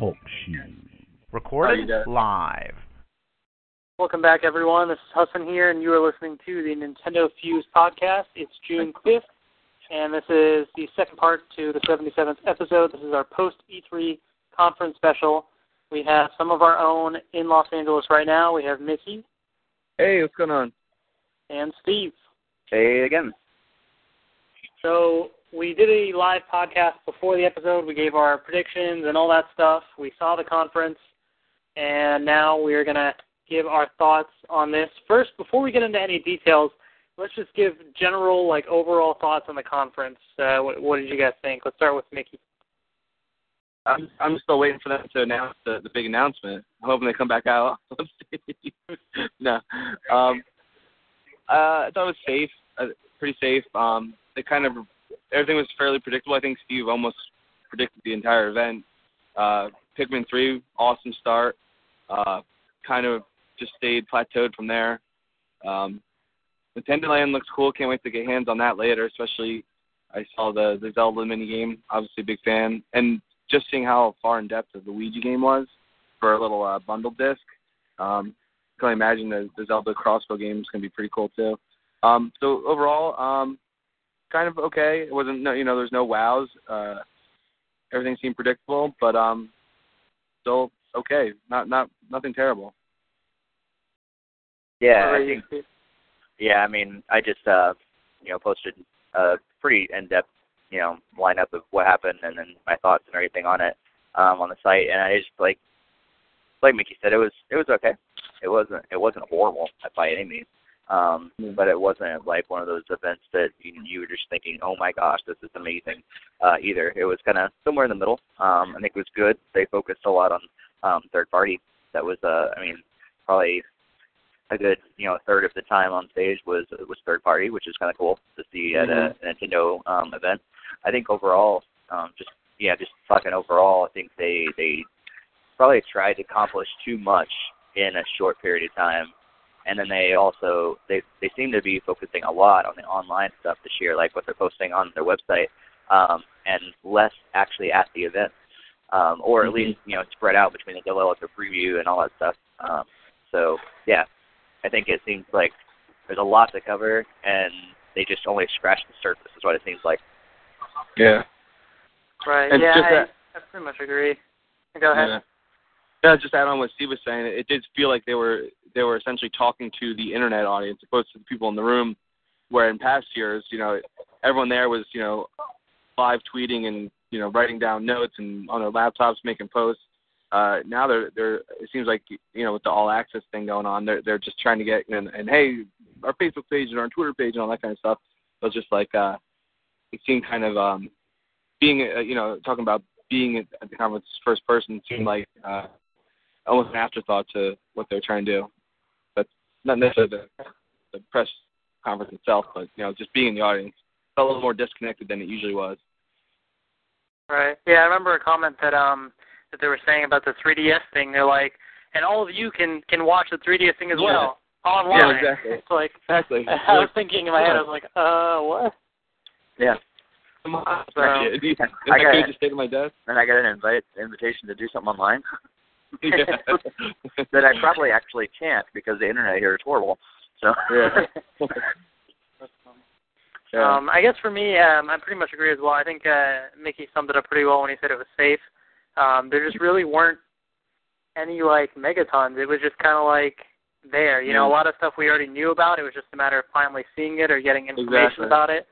Talk Show. Recorded live. Welcome back, everyone. This is Hassan here, and you are listening to the Nintendo Fuse podcast. It's June 5th, and this is the second part to the 77th episode. This is our post E3 conference special. We have some of our own in Los Angeles right now. We have Mickey. Hey, what's going on? And Steve. Hey again. So we did a live podcast before the episode. We gave our predictions and all that stuff. We saw the conference, and now we're gonna give our thoughts on this. First, before we get into any details, let's just give general, like, overall thoughts on the conference. Uh, what, what did you guys think? Let's start with Mickey. I'm I'm still waiting for them to announce the the big announcement. I'm hoping they come back out. no, um, uh, I thought it was safe, uh, pretty safe. Um, they kind of everything was fairly predictable. I think Steve almost predicted the entire event. Uh, Pikmin 3, awesome start. Uh, kind of just stayed plateaued from there. Um, Nintendo Land looks cool. Can't wait to get hands on that later. Especially, I saw the the Zelda mini game. Obviously, a big fan. And just seeing how far in depth the Luigi game was for a little uh, bundle disc. Um, can only imagine the, the Zelda Crossbow game is going to be pretty cool too. Um, so overall, um, kind of okay. It wasn't no, you know, there's no wows. Uh, everything seemed predictable, but um, still okay. Not not nothing terrible. Yeah, I think, yeah. I mean, I just uh, you know posted a pretty in-depth you know lineup of what happened and then my thoughts and everything on it um, on the site, and I just like like Mickey said, it was it was okay. It wasn't it wasn't horrible by any means. Um, but it wasn't like one of those events that you, you were just thinking, "Oh my gosh, this is amazing." Uh, either it was kind of somewhere in the middle. Um, I think it was good. They focused a lot on um, third party. That was, uh, I mean, probably a good you know a third of the time on stage was was third party, which is kind of cool to see at mm-hmm. a, a Nintendo um, event. I think overall, um, just yeah, just talking overall, I think they they probably tried to accomplish too much in a short period of time and then they also they they seem to be focusing a lot on the online stuff this year, like what they're posting on their website, um, and less actually at the event, um, or at mm-hmm. least you know spread out between the developer preview and all that stuff. Um, so yeah, I think it seems like there's a lot to cover, and they just only scratched the surface. Is what it seems like. Yeah. Right. And yeah, just I, that- I pretty much agree. Go ahead. Yeah. Yeah, just add on what Steve was saying. It did feel like they were they were essentially talking to the internet audience opposed to the people in the room. Where in past years, you know, everyone there was you know live tweeting and you know writing down notes and on their laptops making posts. Uh, now they're they're it seems like you know with the all access thing going on, they're they're just trying to get and, and hey our Facebook page and our Twitter page and all that kind of stuff. So it's just like uh, it seemed kind of um, being uh, you know talking about being at the conference first person seemed like uh, almost an afterthought to what they're trying to do. But not necessarily the, the press conference itself, but you know, just being in the audience felt a little more disconnected than it usually was. Right. Yeah, I remember a comment that um that they were saying about the 3DS thing. They're like, and all of you can can watch the 3DS thing as Yeah. well online. Yeah, exactly. It's like Exactly. I was thinking in my head, I was like, uh, what? Yeah. Come on, So- If I I got could it. just stay at my desk. And I got an invite invitation to do something online yeah. that I probably actually can't because the internet here is horrible. So Yeah. yeah. Um, I guess for me, um, I pretty much agree as well. I think uh, Mickey summed it up pretty well when he said it was safe. Um, there just really weren't any like megatons. It was just kind of like there. You know, a lot of stuff we already knew about. It was just a matter of finally seeing it or getting information Exactly. about it.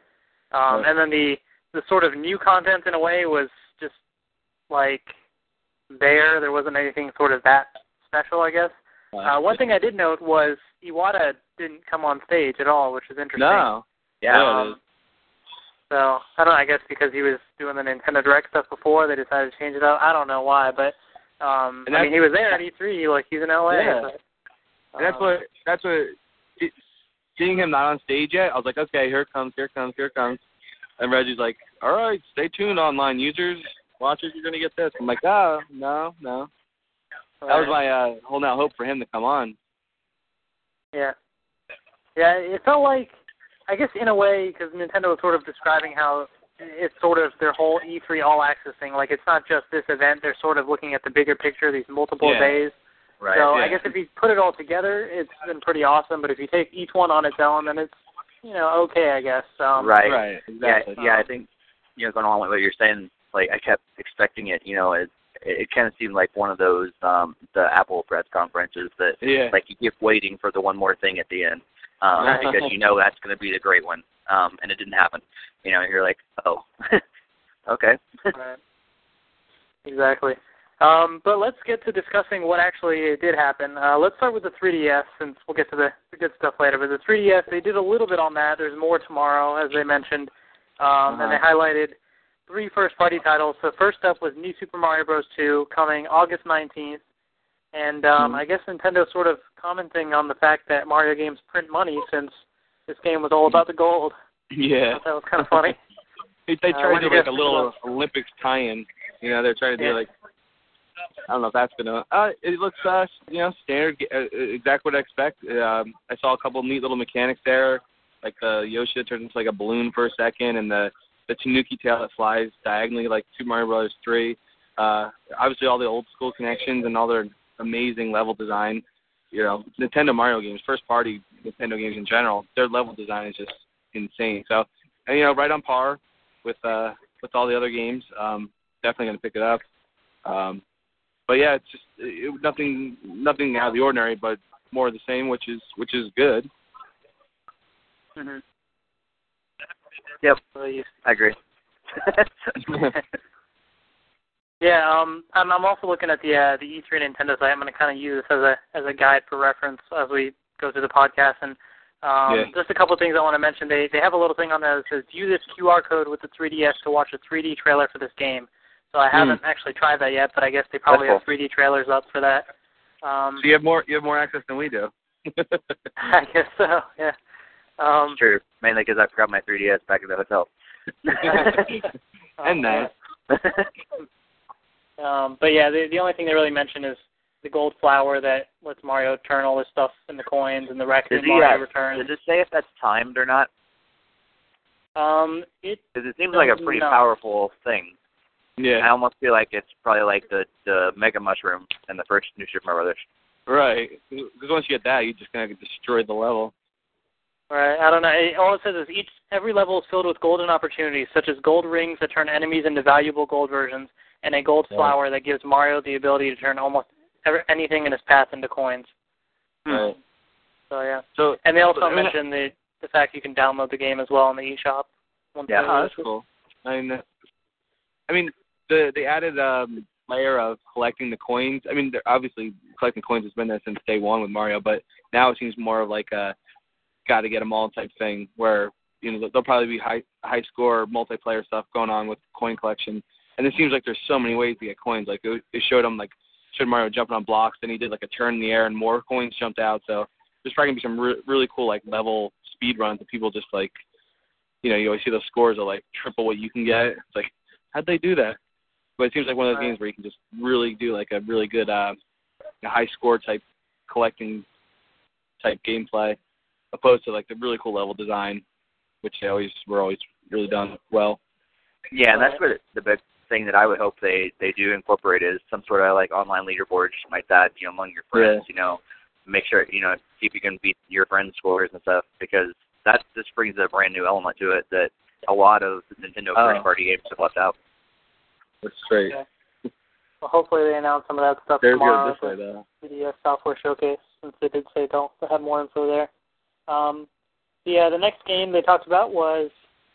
Um, Right. And then the the sort of new content in a way was just like there. There wasn't anything sort of that special, I guess. Uh, one thing I did note was Iwata didn't come on stage at all, which is interesting. no. yeah, Um, so I don't know. I guess because he was doing the Nintendo Direct stuff before, they decided to change it up. I don't know why, but um, And I mean, he was there at E3, like he's in LA. Yeah. But, And that's um, what that's what it, seeing him not on stage yet. I was like, okay, here it comes, here it comes, here it comes. And Reggie's like, all right, stay tuned, online users, watchers, you're gonna get this. I'm like, oh, no, no. That was my uh, holding out hope for him to come on. Yeah. Yeah, it felt like, I guess in a way, because Nintendo was sort of describing how it's sort of their whole E3 All Access thing. Like it's not just this event; they're sort of looking at the bigger picture, these multiple Yeah. days. Right. so yeah. I guess if you put it all together, it's been pretty awesome. But if you take each one on its own, then it's you know okay, I guess. Um, right. Right. Yeah, Exactly. yeah. I think you know, going along with what you're saying, like I kept expecting it. You know, it it kind of seemed like one of those um the Apple press conferences that Yeah. like you keep waiting for the one more thing at the end um because you know that's going to be the great one um and it didn't happen you know you're like oh okay Right. Exactly. Um, but let's get to discussing what actually did happen. Uh, let's start with the 3DS, since we'll get to the, the good stuff later. But the 3DS, they did a little bit on that. There's more tomorrow, as they mentioned, um, and they highlighted three first-party titles. So first up was New Super Mario Bros. 2, coming August 19th. And um, Mhm. I guess Nintendo sort of commenting on the fact that Mario games print money, since this game was all about the gold. yeah. That was kind of funny. They, they Uh, tried what to do do like a little Olympics tie-in. You know, they're trying to do Yeah. like I don't know if that's gonna. Uh, it looks uh, you know, standard, uh, exactly what I expect. Um, I saw a couple neat little mechanics there, like the Yoshi turns into like a balloon for a second, and the the Tanuki tail that flies diagonally like Super Mario Brothers Three. Uh, obviously, all the old school connections and all their amazing level design. You know, Nintendo Mario games, first party Nintendo games in general, their level design is just insane. So, and, you know, right on par with uh with all the other games. Um, definitely gonna pick it up. Um, but yeah, it's just it, nothing nothing out of the ordinary, but more of the same, which is which is good. hmm Yep. So you i agree Yeah, um, I'm, I'm also looking at the uh, the E3 Nintendo site. I'm going to kind of use this as a as a guide for reference as we go through the podcast. And um, Yeah. just a couple of things I want to mention. They they have a little thing on there that says view this QR code with the 3DS to watch a 3D trailer for this game. So I haven't actually tried that yet, but I guess they probably That's have 3D trailers up for that. Um, So you have more you have more access than we do. I guess so. Yeah. Um, it's true mainly because i forgot my 3ds back in the hotel and that. Um, but yeah, the the only thing they really mention is the gold flower that lets Mario turn all this stuff in the coins and the raccoon Does he, Mario uh, returns. does it say if that's timed or not Um, it because it seems like a pretty No. powerful thing Yeah, I almost feel like it's probably like the the Mega Mushroom in the first New Super Mario Brothers. Right. Because once you get that, you just kind of destroy the level. Right. I don't know. It, all it says is each every level is filled with golden opportunities, such as gold rings that turn enemies into valuable gold versions, and a gold Yeah. flower that gives Mario the ability to turn almost ever, anything in his path into coins. Right. So yeah. So And they also mean, mentioned the the fact you can download the game as well in the eShop. Yeah. Oh, that's cool. I mean, I mean, the the added um, layer of collecting the coins. I mean, obviously collecting coins has been there since day one with Mario, but now it seems more of like a got to get them all type thing, where you know there'll probably be high high score multiplayer stuff going on with coin collection, and it seems like there's so many ways to get coins. Like it, it showed him like showed Mario jumping on blocks, then he did like a turn in the air, and more coins jumped out. So there's probably gonna be some re- really cool like level speed runs that people just like you know, you always see those scores are like triple what you can get. It's like, how'd they do that? But it seems like one of those games where you can just really do like a really good uh, high score type collecting type gameplay, opposed to like the really cool level design, which they always were always really done well. Yeah, and that's what the big thing that I would hope they they do incorporate is some sort of like online leaderboard something like that, you know, among your friends, you know, make sure you know see if you can beat your friends' scores and stuff because that just brings a brand new element to it that a lot of Nintendo Oh. first party games have left out. That's great. Okay. Well, hopefully they announce some of that stuff They're tomorrow. good this at way though. the 3DS Software Showcase, since they did say they'll, they'll have more info there. Um, yeah, the next game they talked about was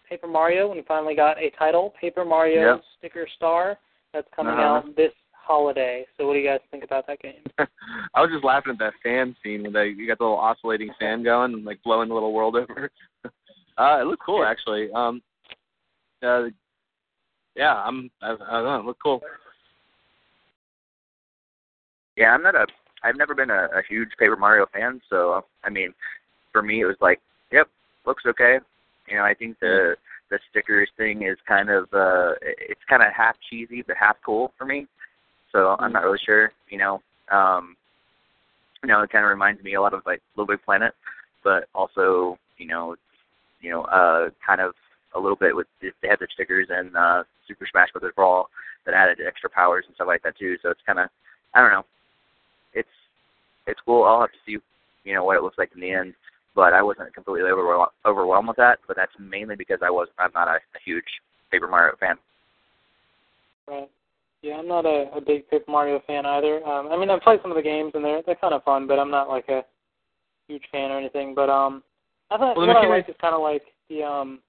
Paper Mario, and we finally got a title, Paper Mario Yep. Sticker Star. That's coming Uh-huh. out this holiday. So what do you guys think about that game? I was just laughing at that fan scene when they you got the little oscillating fan going and like blowing the little world over. uh, it looked cool actually. Um, uh, yeah, I'm I, I don't know, it looked cool. Yeah, I'm not a. I've never been a, a huge Paper Mario fan, so I mean, for me it was like, yep, looks okay. You know, I think the the stickers thing is kind of uh, it's kind of half cheesy but half cool for me. So I'm not really sure. You know, um, you know, it kind of reminds me a lot of like Little Big Planet, but also you know, you know, uh, kind of a little bit with they had the stickers and uh, Super Smash Bros. Brawl that added extra powers and stuff like that too. So it's kind of I don't know. It's it's cool. I'll have to see you know what it looks like in the end. But I wasn't completely overwhelmed overwhelmed with that. But that's mainly because I was I'm not a, a huge Paper Mario fan. Right. Yeah, I'm not a, a big Paper Mario fan either. Um, I mean, I've played some of the games and they're they're kind of fun, but I'm not like a huge fan or anything. But um, I thought well, what I liked is kind of like the um,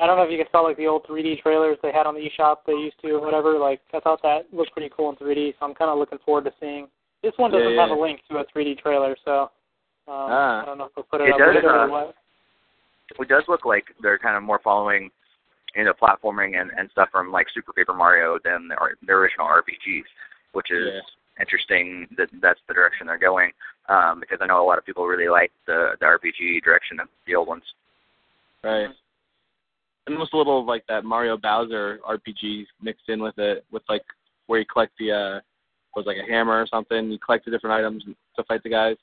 I don't know if you can saw like the old 3D trailers they had on the eShop they used to or whatever. Like I thought that looked pretty cool in 3D, so I'm kind of looking forward to seeing. This one doesn't yeah, yeah. have a link to a 3D trailer, so um, ah. I don't know if they'll put it, it up does, later uh, or what. It does look like they're kind of more following you know platforming and, and stuff from like Super Paper Mario than the, the original RPGs, which is Yeah. interesting that that's the direction they're going. Um, because I know a lot of people really like the the RPG direction of the old ones. Right. And almost a little like that Mario Bowser RPG mixed in with it, with like where you collect the uh was like a hammer or something. You collect the different items to fight the guys.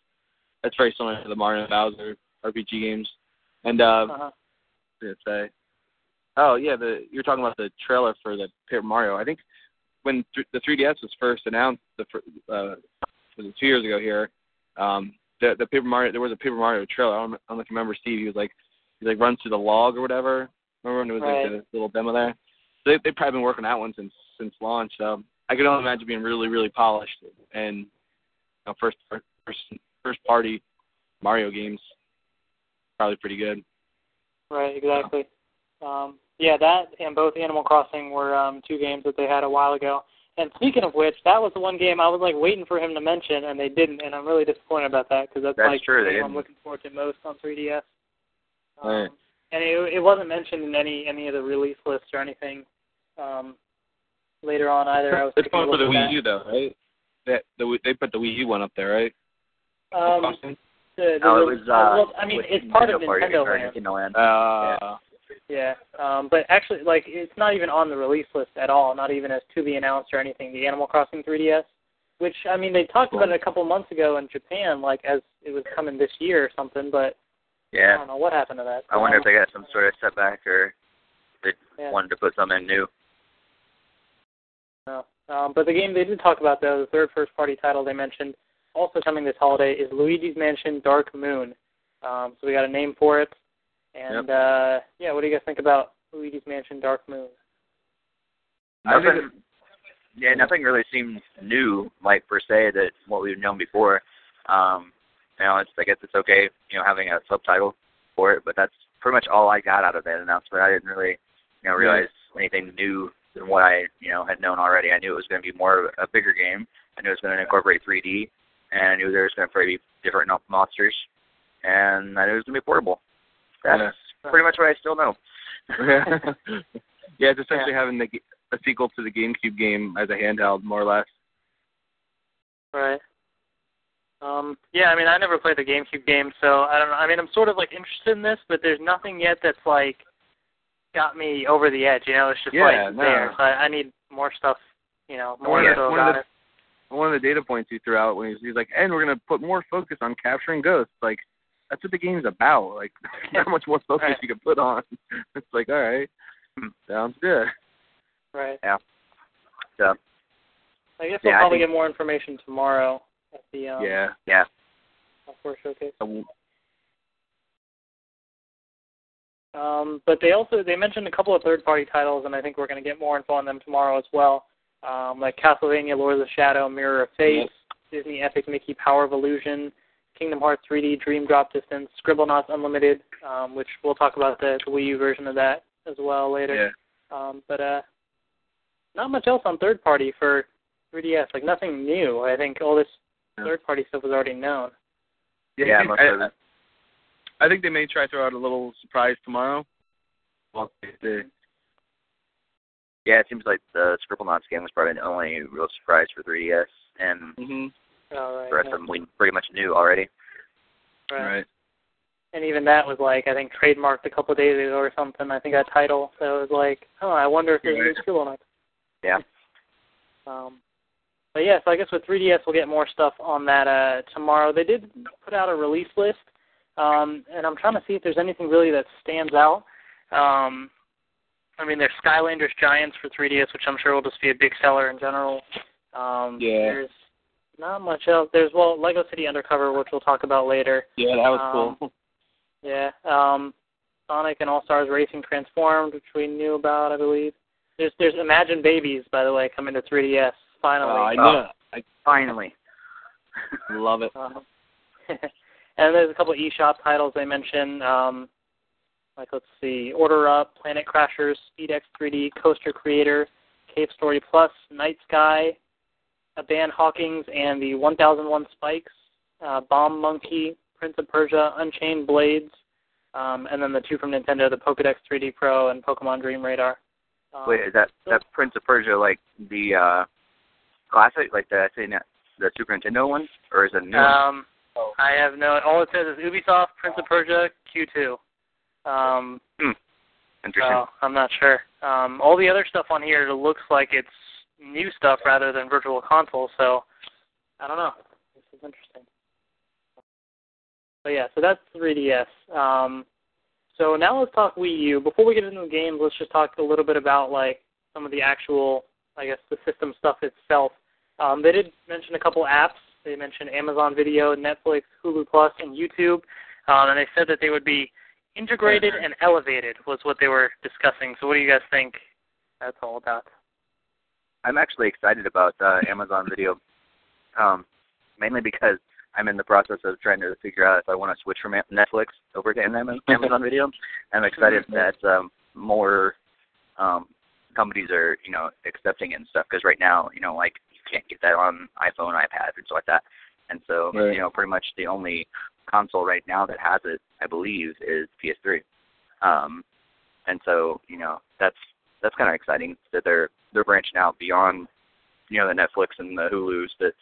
That's very similar to the Mario Bowser RPG games. And uh, Uh-huh. what did it say? Oh yeah, the you're talking about the trailer for the Paper Mario. I think when th- the 3DS was first announced, the uh, was it two years ago here, um, the the Paper Mario there was a Paper Mario trailer. I don't, I don't know if you remember Steve. He was like he like runs through the log or whatever. Remember when there was Right. like a little demo there? They they've probably been working on that one since since launch. So I could only imagine being really really polished and you know, first first first party Mario games probably pretty good. Right, exactly. Um, yeah, that and both Animal Crossing were um, two games that they had a while ago. And speaking of which, that was the one game I was like waiting for him to mention, and they didn't, and I'm really disappointed about that because that's, That's like true, the game I'm looking forward to most on 3DS. Um, Right. And it, it wasn't mentioned in any any of the release lists or anything um, later on either. I was It's taking a fun for the at Wii U though, right? That the they put the Wii U one up there, right? That. Um, the, the, Oh, it was. Uh, well, I mean, it's part of Nintendo or Land. Nintendo Land. Uh, Yeah, um, but actually, like, it's not even on the release list at all. Not even as to be announced or anything. The Animal Crossing 3DS, which I mean, they talked about it a couple months ago in Japan, like as it was coming this year or something. But yeah, I don't know what happened to that. I wonder if they got some sort of setback or they Yeah. wanted to put something new. No. Um, but the game they did talk about though, the third first-party title they mentioned, also coming this holiday, is Luigi's Mansion Dark Moon. Um, so we got a name for it, and uh, yeah, what do you guys think about Luigi's Mansion Dark Moon? I think Nothing. Yeah, nothing really seems new, like per se, that what we've known before. Um, you know, it's I guess it's okay, you know, having a subtitle for it, but that's pretty much all I got out of that announcement. I didn't really, you know, realize anything new than what I, you know, had known already. I knew it was going to be more of a bigger game. I knew it was going to incorporate 3D, and I knew there was going to probably be different monsters, and I knew it was going to be portable. That's Yeah. pretty much what I still know. yeah, it's essentially having the g- a sequel to the GameCube game as a handheld, more or less. Right. Um, yeah, I mean, I never played the GameCube game, so I don't know. I mean, I'm sort of like interested in this, but there's nothing yet that's like got me over the edge. You know, it's just Yeah, like no. there. So I, I need more stuff. You know, more One of info one of about the- it. One of the data points he threw out when he was, he was like, "And we're gonna put more focus on capturing ghosts." Like, that's what the game's about. Like, how much more focus Right. you can put on? It's like, all right, sounds good. Right. Yeah. So, I guess we'll Yeah, probably think- get more information tomorrow at the um, yeah. yeah. software showcase. Um, Um, but they also they mentioned a couple of third party titles, and I think we're going to get more info on them tomorrow as well. Um, like Castlevania, Lord of the Shadow, Mirror of Fate, Disney Epic Mickey Power of Illusion, Kingdom Hearts 3D, Dream Drop Distance, Scribblenauts Unlimited, um, which we'll talk about the, the Wii U version of that as well later. Yeah. Um, but uh, not much else on third party for 3DS. Like nothing new. I think all this Yeah. third party stuff was already known. Yeah, I, most think, of I. I think they may try to throw out a little surprise tomorrow. Well, they- Yeah, it seems like the Scribblenauts game was probably the only real surprise for 3DS, and Mhm. All right. the rest yeah. of them we pretty much knew already. right. Right. and even that was like I think trademarked a couple of days ago or something. I think that title. So it was like, oh, I wonder if there's a new Right. skill. Yeah. Um, but yeah, so I guess with 3DS we'll get more stuff on that uh, tomorrow. They did put out a release list, um, and I'm trying to see if there's anything really that stands out. Um, I mean, there's Skylanders Giants for 3DS, which I'm sure will just be a big seller in general. Um, Yeah. There's not much else. There's well, Lego City Undercover, which we'll talk about later. Yeah, that was Um, cool. Yeah. Um, Sonic and All Stars Racing Transformed, which we knew about, I believe. There's there's Imagine Babies, by the way, coming to 3DS finally. Oh, I Oh. know. I Finally. love it. Um, and there's a couple of eShop titles they mentioned. Um, like let's see, Order Up, Planet Crashers, SpeedX 3D, Coaster Creator, Cave Story Plus, Night Sky, a Band Hawkins, and the 1001 Spikes, uh, Bomb Monkey, Prince of Persia, Unchained Blades, um, and then the two from Nintendo, the Pokedex 3D Pro and Pokemon Dream Radar. Um, Wait, is that that Prince of Persia like the uh classic, like the the Super Nintendo one, or is it a new? Um, I have no. All it says is Ubisoft, Prince of Persia, Q2. Um, Interesting. so I'm not sure. Um, all the other stuff on here looks like it's new stuff rather than virtual console. So I don't know. This is interesting. But yeah, so that's 3DS. Um, so now let's talk Wii U. Before we get into the games, let's just talk a little bit about like some of the actual, I guess, the system stuff itself. Um, they did mention a couple apps. They mentioned Amazon Video, Netflix, Hulu Plus, and YouTube, um, and they said that they would be integrated and elevated was what they were discussing. So what do you guys think that's all about? I'm actually excited about uh, Amazon Video, um, mainly because I'm in the process of trying to figure out if I want to switch from Netflix over to Amazon Video. I'm excited that um, more um, companies are, you know, accepting it and stuff. Because right now, you know, like you can't get that on iPhone, iPad, and stuff like that. And so, Right. you know, pretty much the only console right now that has it, I believe, is PS3. Um, and so, you know, that's that's kind of exciting that they're they're branching out beyond, you know, the Netflix and the Hulu's that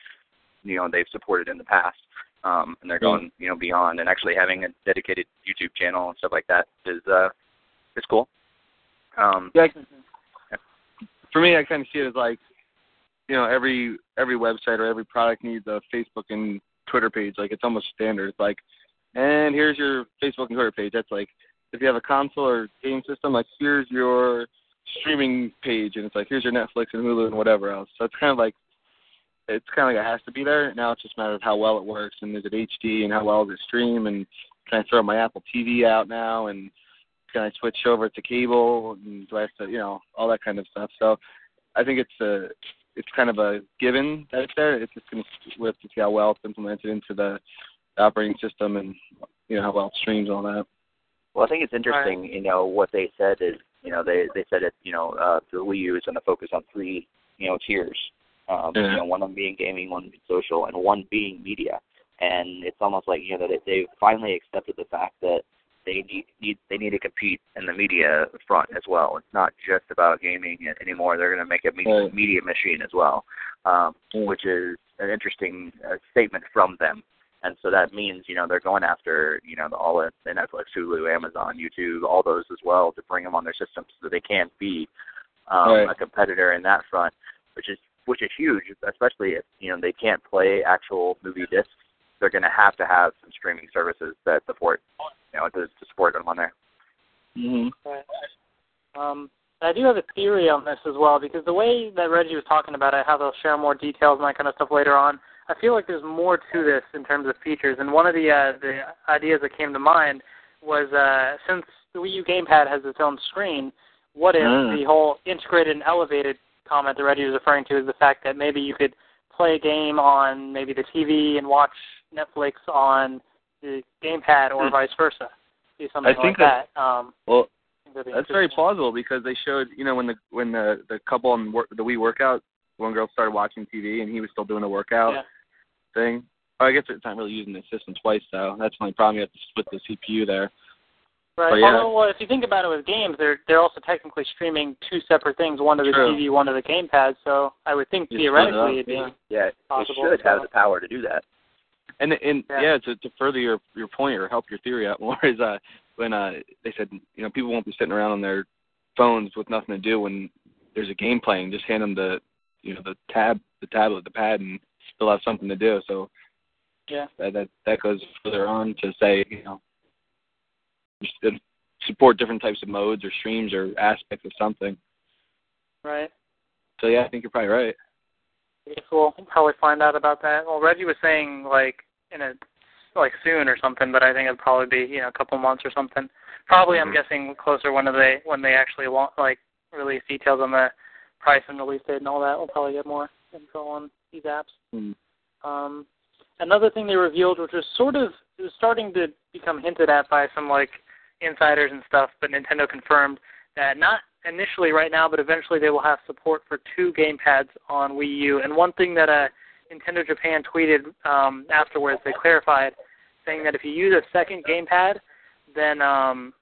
you know they've supported in the past, um, and they're going you know beyond and actually having a dedicated YouTube channel and stuff like that is uh is cool. Um, Yeah, I- for me, I kind of see it as like, you know, every every website or every product needs a Facebook and Twitter page. Like it's almost standard. It's like, and here's your Facebook and Twitter page. That's like, if you have a console or game system, like here's your streaming page, and it's like here's your Netflix and Hulu and whatever else. So it's kind of like, it's kind of like it has to be there. Now it's just a matter of how well it works and is it HD and how well does it stream and can I throw my Apple TV out now and can I switch over to cable and do I have to, you know, all that kind of stuff. So I think it's a, it's kind of a given that it's there. It's just going to we have to see how well it's implemented into the operating system and you know how well it streams and all that. Well, I think it's interesting. You know what they said is, you know, they they said it. You know, uh, the Wii U is going to focus on three, you know, tiers. Um, Yeah. You know, one of them being gaming, one being social, and one being media. And it's almost like you know that they finally accepted the fact that they need, need they need to compete in the media front as well. It's not just about gaming anymore. They're going to make a media, Right. media machine as well, um, which is an interesting uh, statement from them and so that means you know they're going after you know the, all the Netflix, Hulu, Amazon, YouTube, all those as well to bring them on their systems so they can be um, Right. a competitor in that front, which is which is huge, especially if you know they can't play actual movie discs. They're going to have to have some streaming services that support you know to, to support them on there. Mm-hmm. Right. Um, I do have a theory on this as well because the way that Reggie was talking about it, how they'll share more details and that kind of stuff later on, I feel like there's more to this in terms of features. And one of the uh, the ideas that came to mind was uh, since the Wii U gamepad has its own screen, what if Mm. the whole integrated and elevated comment that Reggie was referring to is the fact that maybe you could play a game on maybe the TV and watch Netflix on the gamepad or Hmm. vice versa. Do something I think like that. Um, Well, That's very plausible because they showed, you know, when the when the the couple on work, the Wii workout, one girl started watching TV and he was still doing a workout Yeah. thing. Oh, I guess it's not really using the system twice though. That's the only problem. You have to split the CPU there. Right. But yeah. Although, well, if you think about it with games, they're they're also technically streaming two separate things, one to the True. TV, one to the gamepad. So I would think You theoretically it'd be yeah. Yeah, Possible, it should have the power to do that. And and Yeah. yeah, to to further your your point or help your theory out more is uh when uh they said you know people won't be sitting around on their phones with nothing to do when there's a game playing. Just hand them the you know the tab, the tablet, the pad, and they'll have something to do. So yeah. that that that goes further on to say you know just support different types of modes or streams or aspects of something. Right. So yeah, I think you're probably right. Guess we'll probably find out about that. Well, Reggie was saying like in a like soon or something, but I think it'll probably be you know a couple months or something. Probably, I'm Mhm. guessing closer when they when they actually want like release details on the price and release date and all that. We'll probably get more info on these apps. Mm. Um, another thing they revealed, which was sort of it was starting to become hinted at by some like insiders and stuff, but Nintendo confirmed that not initially right now, but eventually they will have support for two gamepads on Wii U. And one thing that uh, Nintendo Japan tweeted um, afterwards, they clarified, saying that if you use a second gamepad, then um,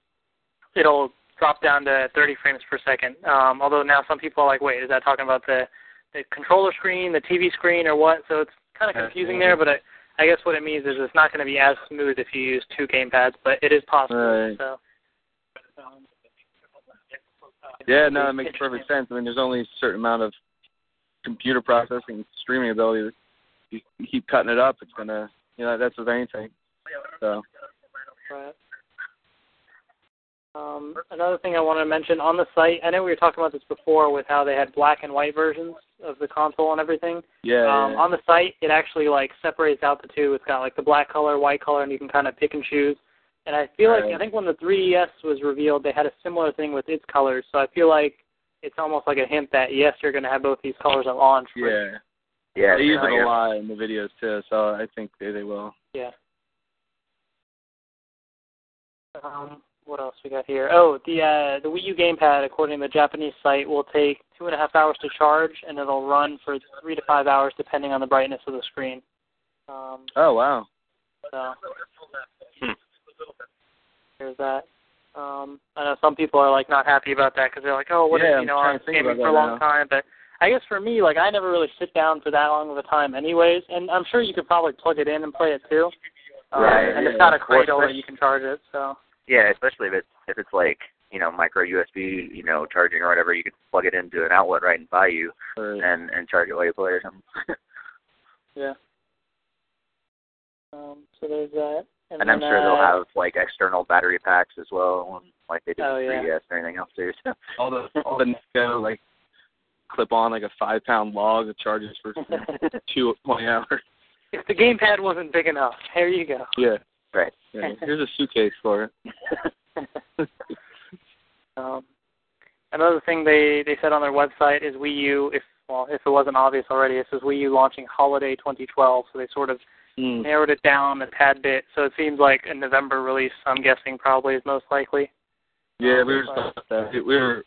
it'll drop down to 30 frames per second. Um, although now some people are like, wait, is that talking about the the controller screen, the TV screen, or what? So it's kind of confusing there. But I, I guess what it means is it's not going to be as smooth if you use two game pads, but it is possible. Right. So. Yeah, no, that makes perfect sense. I mean, there's only a certain amount of computer processing, streaming ability. If you keep cutting it up, it's gonna, you know, that's with anything. So, Right. Um, another thing I wanted to mention on the site, I know we were talking about this before with how they had black and white versions of the console and everything. yeah. Um, yeah. on the site, it actually like separates out the two. It's got like the black color, white color, and you can kind of pick and choose. And I feel like I think when the 3DS was revealed, they had a similar thing with its colors. So I feel like it's almost like a hint that yes, you're going to have both these colors at launch. for- yeah. Yeah, They use it a lot in the videos too, so I think they they will. Yeah. Um, what else we got here? Oh, the uh, the Wii U gamepad, according to the Japanese site, will take two and a half hours to charge, and it'll run for three to five hours, depending on the brightness of the screen. Um, Oh wow. so Hmm. there's that. Um, I know some people are like not happy about that because they're like, oh, what if you know trying I'm gaming for a long now. time, but I guess for me, like I never really sit down for that long of a time, anyways. And I'm sure you could probably plug it in and play it too. Um, Right, and yeah. it's got a cradle that you can charge it. So Yeah, especially if it's if it's like you know micro USB, you know charging or whatever, you could plug it into an outlet right in by you Right. and and charge it while you play or something. yeah. Um, so there's that. And, and I'm then, sure they'll uh, have like external battery packs as well, like they did Oh, with yeah. 3DS and everything else too. So. all the all the Nyko like clip on like a five pound log that charges for two twenty hours. if the gamepad wasn't big enough, here you go. Yeah. Right. yeah. Here's a suitcase for it. um, another thing they they said on their website is Wii U. If well, if it wasn't obvious already, it says Wii U launching holiday 2012. So they sort of Mm. narrowed it down a tad bit. So it seems like a November release. I'm guessing probably is most likely. Yeah, Um, we were talking about that. We were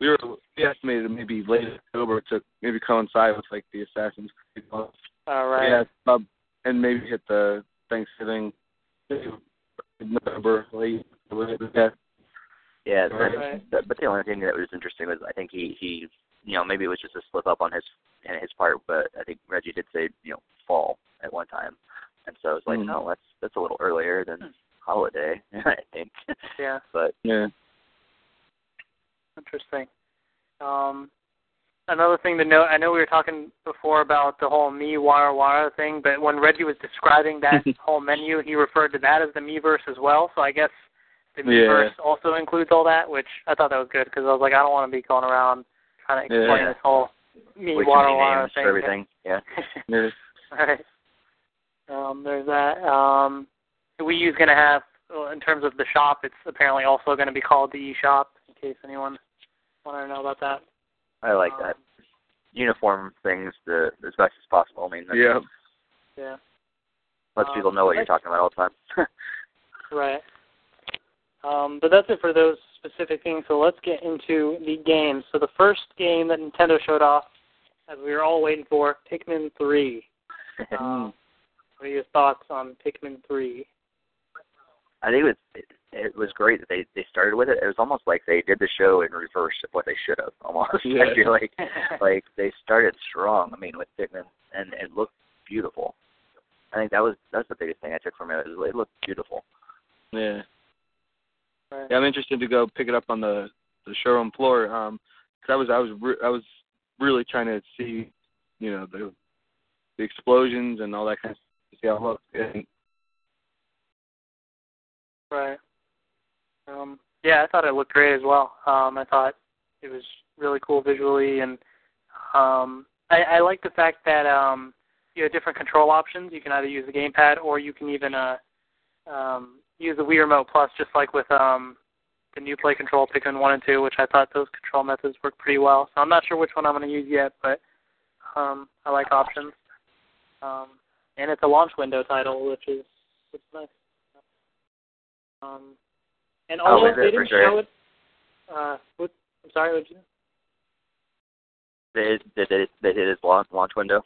we were we estimated maybe late October to maybe coincide with like the Assassin's Creed launch. All right. Yeah, and maybe hit the Thanksgiving maybe late. Yeah. Yeah, Right. but, but but the only thing that was interesting was I think he he you know maybe it was just a slip up on his in his part, but I think Reggie did say you know fall at one time, and so I was like, Mhm. no, that's that's a little earlier than holiday, I think. Yeah. But Yeah. Interesting. Um, another thing to note, I know we were talking before about the whole me Wara Wara thing, but when Reggie was describing that whole menu, he referred to that as the Miiverse as well. So I guess the Miiverse also includes all that, which I thought that was good because I was like, I don't want to be going around trying to explain Yeah. this whole Mi way too Wara Wara thing. for everything. Yeah. Yeah. Alright. Um, there's that. Um, the Wii U's going to have, in terms of the shop, it's apparently also going to be called the eShop, in case anyone wanted to know about that. I like Um, that. Uniform things the as best as possible. I mean, that Yeah. Yeah, lets Um, people know what you're talking about all the time. right. Um, but that's it for those specific things. So let's get into the games. So the first game that Nintendo showed off, as we were all waiting for, Pikmin 3. Um, what are your thoughts on Pikmin 3? I think it was it, it was great that they they started with it. It was almost like they did the show in reverse of what they should have. Almost, Yeah. I feel like like they started strong. I mean, with Pikmin, and it looked beautiful. I think that was that's the biggest thing I took from it. Is it looked beautiful. Yeah. Right. Yeah, I'm interested to go pick it up on the the showroom floor. Um, cause I was I was re- I was really trying to see, you know, the the explosions and all that kind of stuff. to See how it looked. And Right. Um, Yeah, I thought it looked great as well. Um, I thought it was really cool visually, and um, I, I like the fact that um, you have different control options. You can either use the gamepad or you can even uh, um, use the Wii Remote Plus, just like with um, the new Play Control Pikmin 1 and 2, which I thought those control methods work pretty well. So I'm not sure which one I'm going to use yet, but um, I like options. Um, and it's a launch window title, which is which is nice. Um, and Oh, although is it they didn't show it, uh, what, I'm sorry, what did you? They they did they did his launch launch window.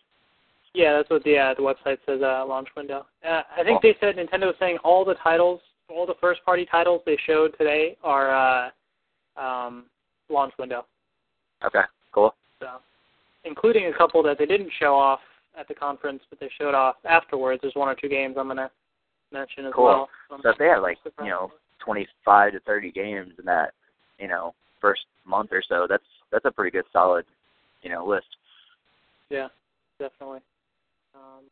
Yeah, that's what the uh, the website says. Uh, launch window. Uh, I think Cool. they said Nintendo was saying all the titles, all the first party titles they showed today are uh, um, launch window. Okay, cool. So, including a couple that they didn't show off at the conference, but they showed off afterwards. There's one or two games I'm gonna mention as Cool. well. I'm So they have like you know twenty five to thirty games in that you know first month or so, that's that's a pretty good solid you know list. Yeah, definitely. Um,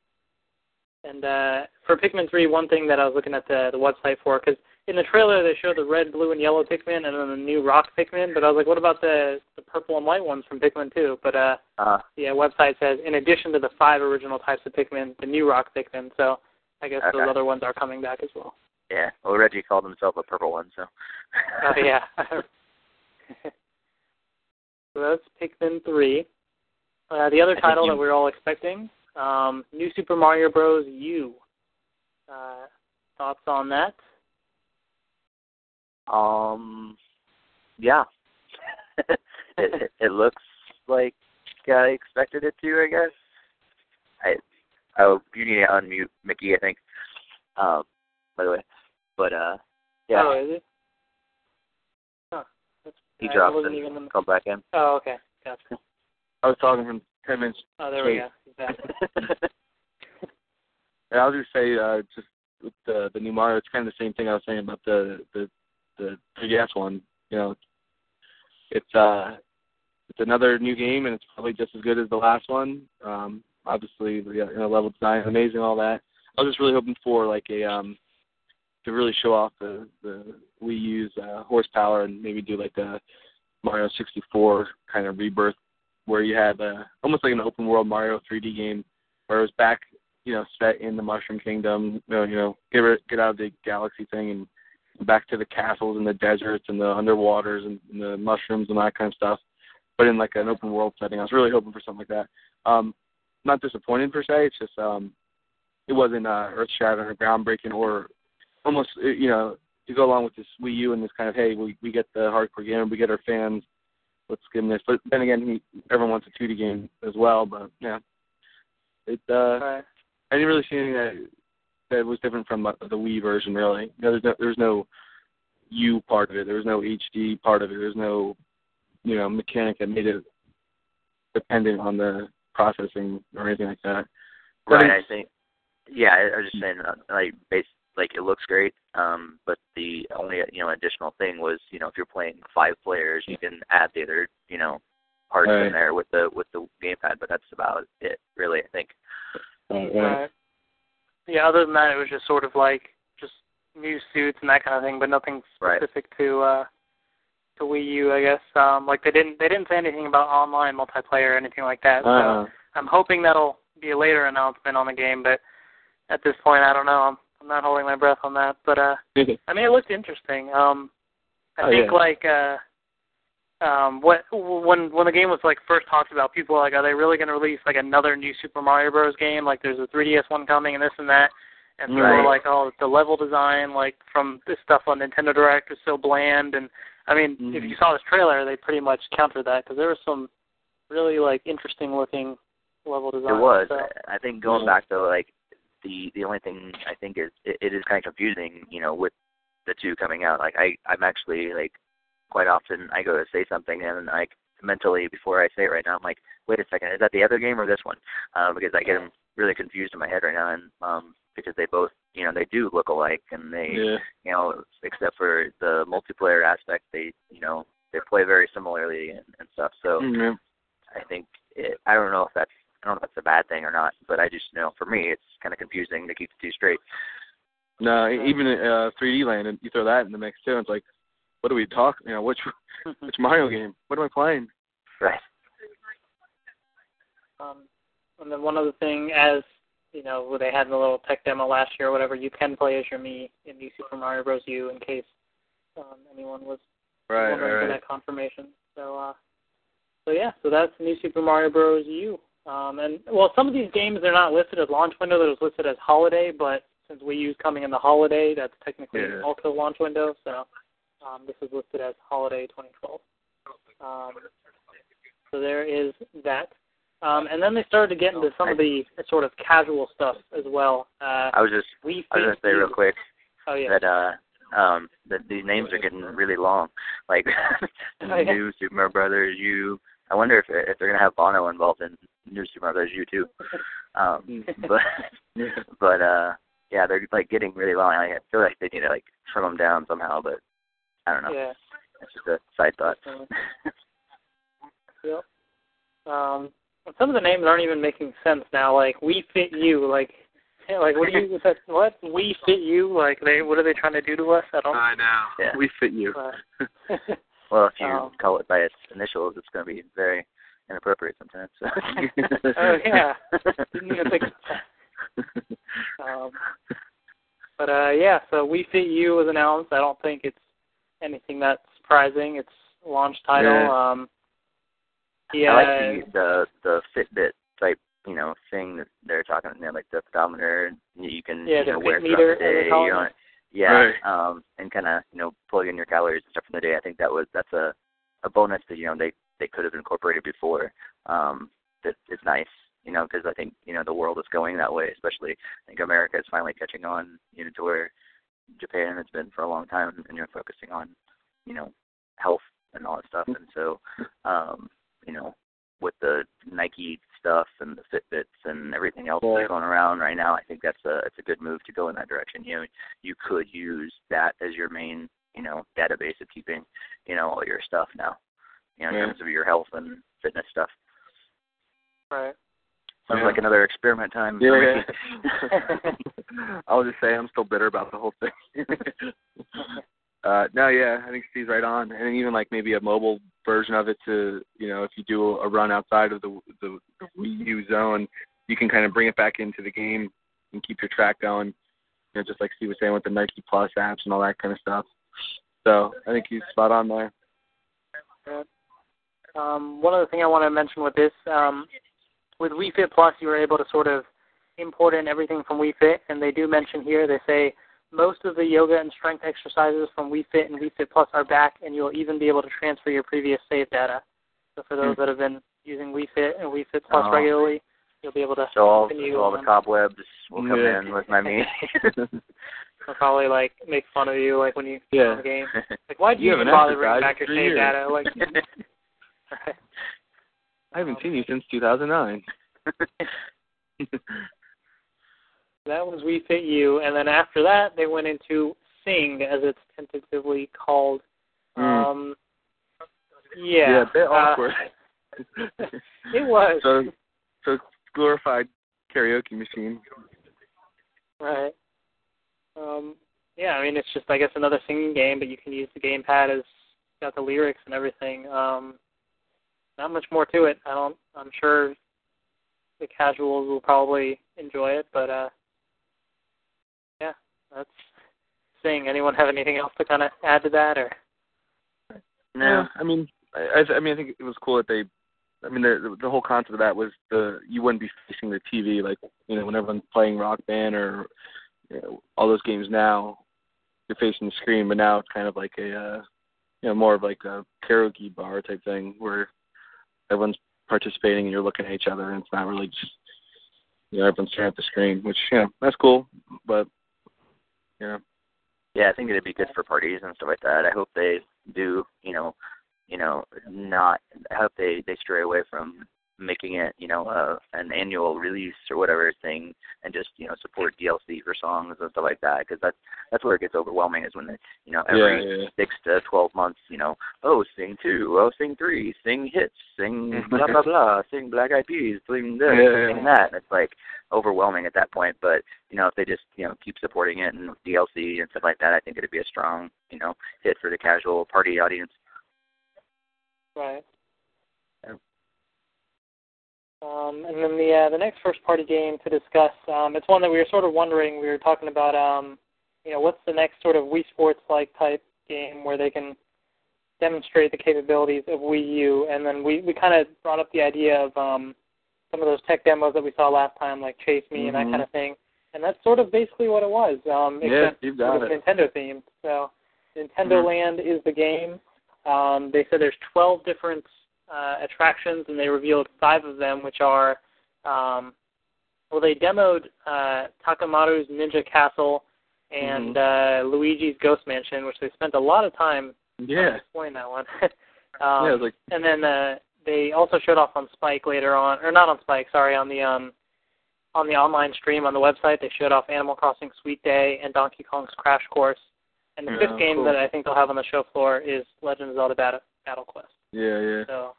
and uh, for Pikmin 3, one thing that I was looking at the the website for, because in the trailer they showed the red, blue, and yellow Pikmin, and then the new rock Pikmin. But I was like, what about the the purple and white ones from Pikmin 2? But uh, Uh, the website says, in addition to the five original types of Pikmin, the new rock Pikmin. So I guess those other ones are coming back as well. Yeah. Well, Reggie called himself a purple one, so. Oh yeah. so that's Pikmin 3. Uh, the other I title you- that we are all expecting, um, New Super Mario Bros. U. Uh, thoughts on that? Um, yeah. it, it it looks like I expected it to. I guess. I oh you need to unmute Mickey. I think. Um, by the way, but uh, yeah, Oh, is it? Huh. That's, he I dropped wasn't and even in- come back in. Oh, okay. Gotcha. I was talking from ten minutes. Oh, there we go. Exactly. And I was just say uh, just with the the new Mario, it's kind of the same thing I was saying about the the the 3DS one. You know, it's uh it's another new game and it's probably just as good as the last one. Um, obviously, the you know, level design, amazing, all that. I was just really hoping for like a um to really show off the the Wii U's uh, horsepower and maybe do like a Mario 64 kind of rebirth where you had uh, almost like an open world Mario 3D game where it was back you know, set in the Mushroom Kingdom. You know, you know get get out of the galaxy thing and back to the castles and the deserts and the underwaters and, and the mushrooms and that kind of stuff. But in like an open world setting, I was really hoping for something like that. Um, not disappointed per se. It's just um, it wasn't uh, earth shattering or groundbreaking or almost uh, you know to go along with this Wii U and this kind of hey we we get the hardcore game we get our fans let's give them this. But then again, he, everyone wants a 2D game as well. But yeah, it uh, Right. I didn't really see anything that that was different from uh, the Wii version. Really, you know, there's no there's no U part of it. There was no HD part of it. There's no you know mechanic that made it dependent on the processing or anything like that. Right. I think. Yeah, I, was just saying, uh, like, base, like it looks great. Um, but the only you know additional thing was, you know, if you're playing five players, you can add the other, you know, parts Right. in there with the with the gamepad. But that's about it, really. I think. Right, right. Right. Yeah, other than that, it was just sort of like just new suits and that kind of thing, but nothing Right. specific to uh to Wii U, I guess. Um like they didn't they didn't say anything about online multiplayer or anything like that. So Uh, I'm hoping that'll be a later announcement on the game, but at this point I don't know. I'm I'm not holding my breath on that. But uh I mean it looked interesting. Um I Oh, think yeah. like uh um what when when the game was like first talked about people were like are they really going to release like another new Super Mario Bros game like there's a 3DS one coming and this and that and people were like oh the level design like from this stuff on Nintendo Direct is so bland and I mean if Mhm. you saw this trailer they pretty much countered that because there was some really like interesting looking level design It was. so. I think going back though, like the the only thing I think is it, it is kind of confusing, you know, with the two coming out. Like I I'm actually like quite often I go to say something and like mentally before I say it right now I'm like, wait a second, is that the other game or this one? Um, because I get them really confused in my head right now, and um, because they both you know they do look alike and they yeah. you know except for the multiplayer aspect they you know they play very similarly and, and stuff. So. Yeah. I think it, I don't know if that's I don't know if that's a bad thing or not, but I just know for me it's kind of confusing to keep the two straight. No, even uh, 3D Land, and you throw that in the mix too. It's like, what do we talk? You know, which which Mario game? What am I playing? Right. Um, and then one other thing, as you know, they had the little tech demo last year or whatever, you can play as your Mii in New Super Mario Bros. U in case um, anyone was Right, wondering right, for right. that confirmation. So, uh, so yeah, so that's New Super Mario Bros. U. Um, and well, some of these games they're not listed as launch window; they're listed as holiday. But since Wii U's coming in the holiday, that's technically Yeah. also launch window. So um, this is listed as holiday 2012. Um, so there is that. Um, and then they started to get into some of the sort of casual stuff as well. Uh, I was just Wii I was gonna say real quick Oh yeah. that uh um that these names are getting really long. Like Oh, yeah. New Super Mario Brothers I wonder if if they're gonna have Bono involved in New Super Mario Brothers U too. Um, but but uh yeah, they're like getting really long. I feel like they need to like trim them down somehow, but I don't know. Yeah. It's just a side thought. definitely. Yep. Um, some of the names aren't even making sense now. Like Wii Fit U. Like, yeah, like what do you? That, what Wii Fit U? Like they? What are they trying to do to us? I don't. I know. Yeah. We fit you. Uh, Well, if you Um, call it by its initials, it's going to be very inappropriate sometimes. So. oh yeah. Didn't even think of that. Um, but uh, yeah, so Wii Fit U was announced. I don't think it's anything that surprising. It's launch title. Yeah. Um, yeah. I like the the the Fitbit type, you know, thing that they're talking. You know, like the pedometer. You can Yeah, you the know wear throughout meter, the day. You know, yeah, Right. um, and kind of you know plug in your calories and stuff from the day. I think that was that's a a bonus that you know they they could have incorporated before. Um, that is nice, you know, because I think you know the world is going that way. Especially, I think America is finally catching on, you know, to where Japan has been for a long time, and you're focusing on, you know, health and all that stuff. And so, um, you know, with the Nike stuff and the Fitbits and everything else Yeah. that's going around right now, I think that's a it's a good move to go in that direction. You know, you could use that as your main, you know, database of keeping, you know, all your stuff now. You know, in Yeah. terms of your health and fitness stuff. Right. Sounds Yeah. like another experiment time. Yeah, for yeah. I'll just say I'm still bitter about the whole thing. uh no, yeah, I think Steve's right on, and even like maybe a mobile version of it to you know if you do a run outside of the the, the Wii U zone, you can kind of bring it back into the game and keep your track going. You know, just like Steve was saying with the Nike Plus apps and all that kind of stuff. So I think he's spot on there. Um, one other thing I want to mention with this, um, with Wii Fit Plus, you were able to sort of import in everything from Wii Fit, and they do mention here, they say most of the yoga and strength exercises from Wii Fit and Wii Fit Plus are back, and you'll even be able to transfer your previous save data. So for those Hmm. that have been using Wii Fit and Wii Fit Plus Oh. regularly, you'll be able to So all, so all the cobwebs will come Yeah. in with my me. They'll probably like make fun of you, like when you get Yeah. on the game. Like, why do you, You even haven't bother bringing back your for save data? Like, right. I haven't seen you since 2009. That was Wii Fit U, and then after that they went into Sing, as it's tentatively called. Mm. Um, yeah, a bit uh, awkward. it was so, so glorified karaoke machine. right. Um, yeah, I mean it's just I guess another singing game, but you can use the gamepad as got the lyrics and everything. Um, not much more to it. I don't. I'm sure the casuals will probably enjoy it, but uh, yeah, that's Sing. Anyone have anything else to kind of add to that, or? no. I mean, I, I I mean, I think it was cool that they. I mean, the the whole concept of that was the you wouldn't be facing the TV like you know when everyone's playing Rock Band or you know, all those games now, you're facing the screen, but now it's kind of like a uh, you know more of like a karaoke bar type thing where everyone's participating and you're looking at each other and it's not really just you know everyone's staring at the screen, which you know that's cool, but you know Yeah, I think it'd be good for parties and stuff like that. I hope they do, you know, you know, not. I hope they they stray away from making it, you know, uh, an annual release or whatever thing, and just you know support DLC for songs and stuff like that because that's that's where it gets overwhelming is when it, you know every yeah, yeah. six to twelve months you know oh sing two oh sing three sing hits sing blah blah blah sing Black Eyed Peas sing this Yeah, sing that and it's like overwhelming at that point but you know if they just you know keep supporting it and DLC and stuff like that I think it'd be a strong you know hit for the casual party audience. Right. Yeah. Um, and then the uh, the next first party game to discuss, um, it's one that we were sort of wondering. We were talking about, um, you know, what's the next sort of Wii Sports like type game where they can demonstrate the capabilities of Wii U, and then we we kind of brought up the idea of um, some of those tech demos that we saw last time, like Chase Me and that Mhm. kind of thing. And that's sort of basically what it was. Um, Yeah, except you've sort got of it. Nintendo themed. So Nintendo Mhm. Land is the game. Um, they said there's 12 different uh, attractions, and they revealed five of them, which are, um, well, they demoed uh, Takamaru's Ninja Castle and uh, Luigi's Ghost Mansion, which they spent a lot of time Yeah. explaining that one. um, yeah, like and then uh, they also showed off on Spike later on, or not on Spike, sorry, on the um, on the online stream on the website. They showed off Animal Crossing Sweet Day and Donkey Kong's Crash Course. And the Yeah, fifth game cool. that I think they'll have on the show floor is Legend of Zelda Battle, Battle Quest. Yeah, yeah. So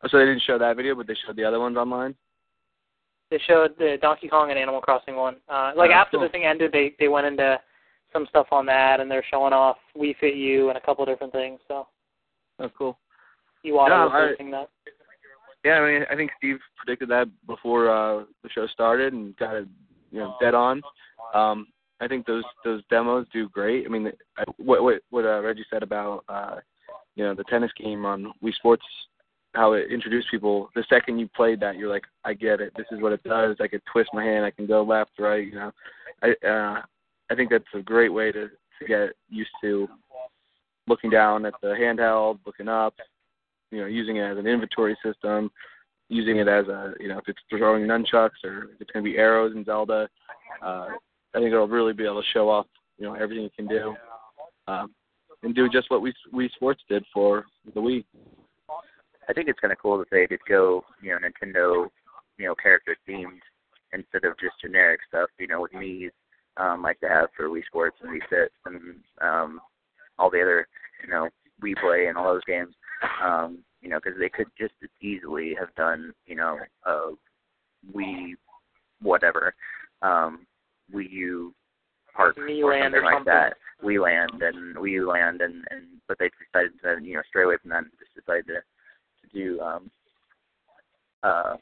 Oh, so they didn't show that video, but they showed the other ones online. they showed the Donkey Kong and Animal Crossing one. Uh, like Oh, after cool. the thing ended, they they went into some stuff on that, and they're showing off Wii Fit U and a couple of different things. So Oh, cool. Was I- that. Yeah, I mean, I think Steve predicted that before uh, the show started and got it, you know, dead on. Um, I think those those demos do great. I mean, I, what what what uh, Reggie said about uh, you know the tennis game on Wii Sports, how it introduced people. The second you played that, you're like, I get it. This is what it does. I can twist my hand. I can go left, right. You know, I uh, I think that's a great way to to get used to looking down at the handheld, looking up, you know, using it as an inventory system, using it as a, you know, if it's throwing nunchucks or if it's going to be arrows in Zelda. Uh, I think it'll really be able to show off, you know, everything it can do, um, and do just what we Wii Sports did for the Wii. I think it's kind of cool that they did go, you know, Nintendo, you know, character themed instead of just generic stuff. You know, with me, um, like they have for Wii Sports and Wii Fit and um, all the other, you know, Wii Play and all those games. Um, you know, because they could just as easily have done, you know, a Wii whatever, um, Wii U Park Wii or Land something or like something. that. Wii Land and Wii U Land and and but they decided to you know stray away from that and just decided to to do um uh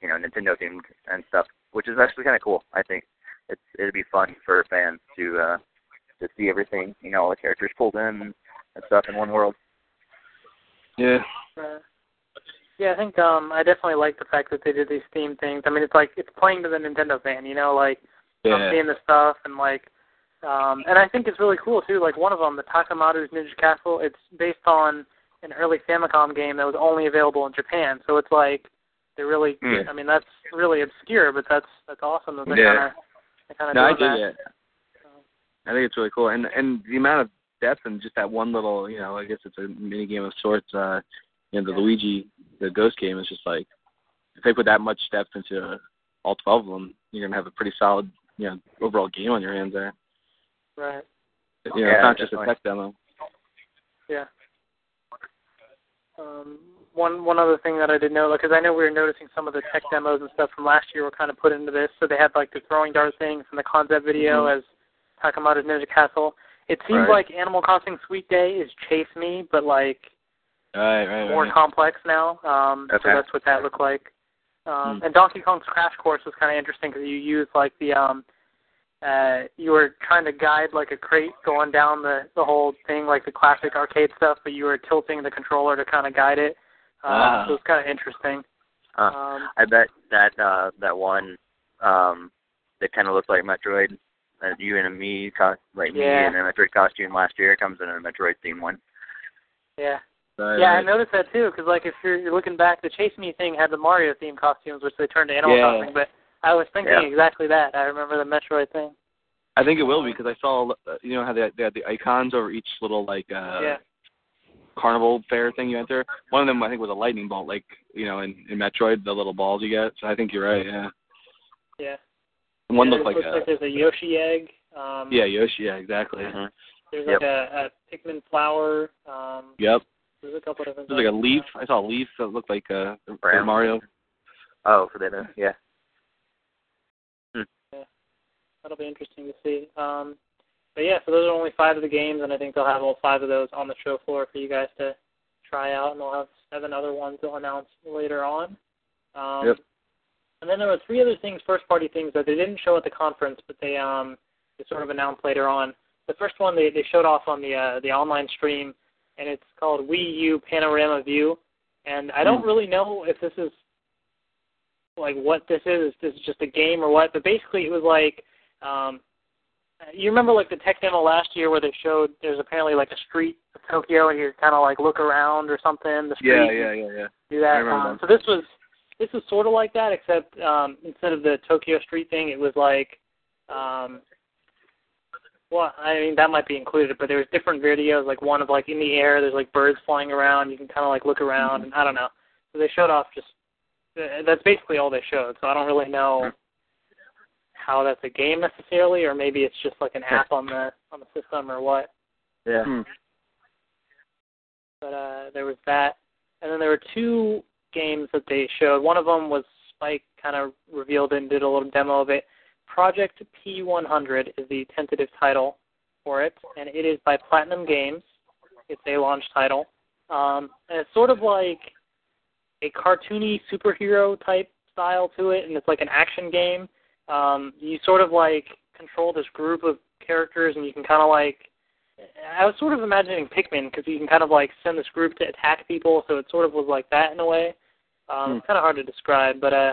you know Nintendo themed and stuff, which is actually kind of cool. I think it's it'd be fun for fans to uh to see everything you know all the characters pulled in and stuff in one world. Yeah. Uh, yeah, I think um I definitely like the fact that they did these theme things. I mean, it's like it's playing to the Nintendo fan, you know, like I'm Yeah. seeing the stuff and like um and I think it's really cool too. Like one of them, the Takamaru's Ninja Castle, it's based on an early Famicom game that was only available in Japan. So it's like they're really Hmm. I mean, that's really obscure, but that's that's awesome that they Yeah. kind of they No, I dig that. it. I think it's really cool, and and the amount of depth in just that one little, you know, I guess it's a mini game of sorts. Uh, you know, the Luigi, the Ghost game is just like if they put that much depth into all twelve of them, you're gonna have a pretty solid, you know, overall game on your hands there. Right. You know, Yeah, it's not just a tech demo. Yeah. Um, one one other thing that I did know, because I know we were noticing some of the tech demos and stuff from last year were kind of put into this. So they had like the throwing dart thing from the concept video Mhm. as Takamaru's Ninja Castle. It seems Right. like Animal Crossing Sweet Day is Chase Me, but like Right, right, more right. complex now. Um, Okay. So that's what that looked like. Um, Hmm. And Donkey Kong's Crash Course was kind of interesting because you use like the um, uh, you were trying to guide like a crate going down the the whole thing, like the classic arcade stuff, but you were tilting the controller to kind of guide it. Uh, Ah. So it was kind of interesting. Huh. Um, I bet that uh that one um that kind of looked like Metroid, uh, you and a me, co- like me Yeah. in a Metroid costume last year, comes in a Metroid theme one. yeah. Yeah, I noticed that too. Because like if you're, you're looking back, the Chase Me thing had the Mario theme costumes, which they turned to Animal Yeah. Crossing. But I was thinking Yeah. exactly that. I remember the Metroid thing. I think it will be because I saw, uh, you know, how they, they had the icons over each little like uh yeah. carnival fair thing you enter. One of them I think was a lightning bolt, like you know, in, in Metroid, the little balls you get. So I think you're right. Yeah. Yeah. One Yeah, looked like looks a like there's a Yoshi egg. Um, yeah Yoshi. Yeah, exactly. Mhm. There's Yep. like a, a Pikmin flower. Um, Yep. there's a couple of different. There's like a things. leaf. I saw a leaf that looked like uh Brown. Mario. Oh, for the yeah. That'll be interesting to see. Um, but yeah, so those are only five of the games, and I think they'll have all five of those on the show floor for you guys to try out, and they'll have seven other ones they'll announce later on. Um, Yep. And then there were three other things, first-party things that they didn't show at the conference, but they um they sort of announced later on. The first one they they showed off on the uh, the online stream, and it's called Wii U Panorama View. And I don't Hmm. really know if this is like what this is. If this is just a game or what? But basically, it was like um, you remember like the tech demo last year where they showed there's apparently like a street of Tokyo and you kind of like look around or something. The street. Yeah, yeah, yeah, yeah. Do that. Um, that. so this was this was sort of like that, except um, instead of the Tokyo street thing, it was like. Um, well, I mean that might be included, but there was different videos, like one of like in the air. There's like birds flying around. You can kind of like look around, and I don't know. So they showed off just. uh, That's basically all they showed. So I don't really know how that's a game necessarily, or maybe it's just like an app on the on the system or what. Yeah. Hmm. But uh, there was that, and then there were two games that they showed. One of them was Spike kind of revealed and did a little demo of it. Project P100 is the tentative title for it, and it is by Platinum Games. It's a launch title, um, and it's sort of like a cartoony superhero type style to it, and it's like an action game. Um, you sort of like control this group of characters, and you can kind of like I was sort of imagining Pikmin because you can kind of like send this group to attack people, so it sort of was like that in a way. Um, Hmm. It's kind of hard to describe, but uh,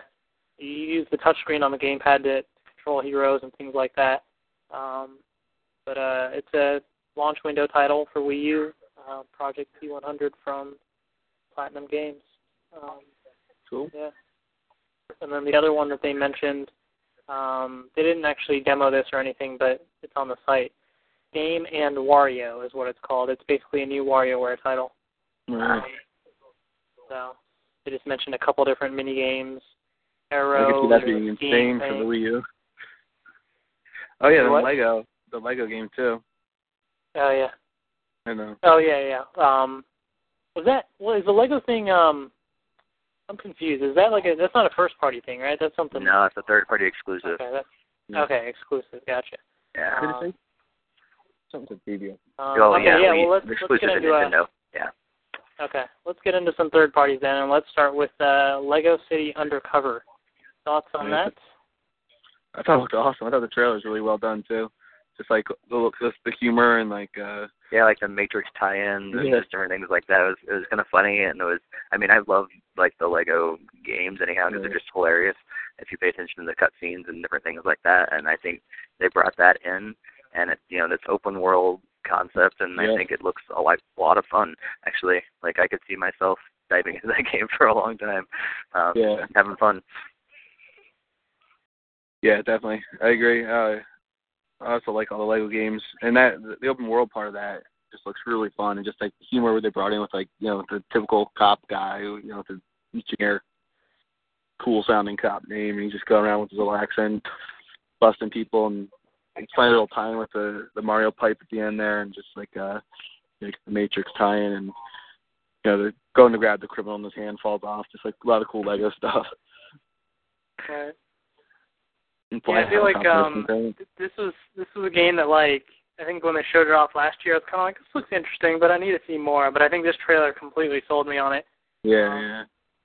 you use the touchscreen on the gamepad to control heroes and things like that. Um, but uh, it's a launch window title for Wii U, uh, Project P100 from Platinum Games. Um, Cool. yeah. And then the other one that they mentioned, um, they didn't actually demo this or anything, but it's on the site. Game and Wario is what it's called. It's basically a new WarioWare title. Right. So they just mentioned a couple different mini games. I Arrow. could see that being insane theme for the. Wii U. Oh yeah, the What? Lego, the Lego game too. Oh yeah. I know. Oh yeah, yeah. Um, was that? Well, is the Lego thing? Um, I'm confused. Is that like a? That's not a first party thing, right? That's something. No, it's a third party exclusive. Okay, that's Yeah. okay. Exclusive. Gotcha. Yeah. Um. Something to preview. Um, oh okay, yeah, yeah. we- Well, let's, they're let's get to into uh, Yeah. Okay, let's get into some third parties then, and let's start with uh, Lego City Undercover. Thoughts on Yeah, that? I thought it looked awesome. I thought the trailer was really well done too. Just like the look, just the humor and like uh Yeah, like the Matrix tie-ins and just different things like that. It was it was kind of funny and it was. I mean, I love like the Lego games anyhow because Yeah. they're just hilarious if you pay attention to the cutscenes and different things like that. And I think they brought that in, and it's you know this open world concept, and Yeah. I think it looks a lot a lot of fun actually. Like I could see myself diving into that game for a long time, um, Yeah. having fun. yeah, definitely. I agree. Uh I also like all the Lego games and that the, open world part of that just looks really fun and just like the humor they brought in with like, you know, the typical cop guy you know, with the engineer cool sounding cop name and he's just going around with his little accent busting people and it's funny little tie-in with the the Mario pipe at the end there and just like uh like the Matrix tie-in and you know, the going to grab the criminal and his hand falls off, just like a lot of cool Lego stuff. Right. Yeah, I feel like um, and things. th- this was this was a game that like I think when they showed it off last year, I was kind of like, this looks interesting, but I need to see more. But I think this trailer completely sold me on it. Yeah, um, yeah.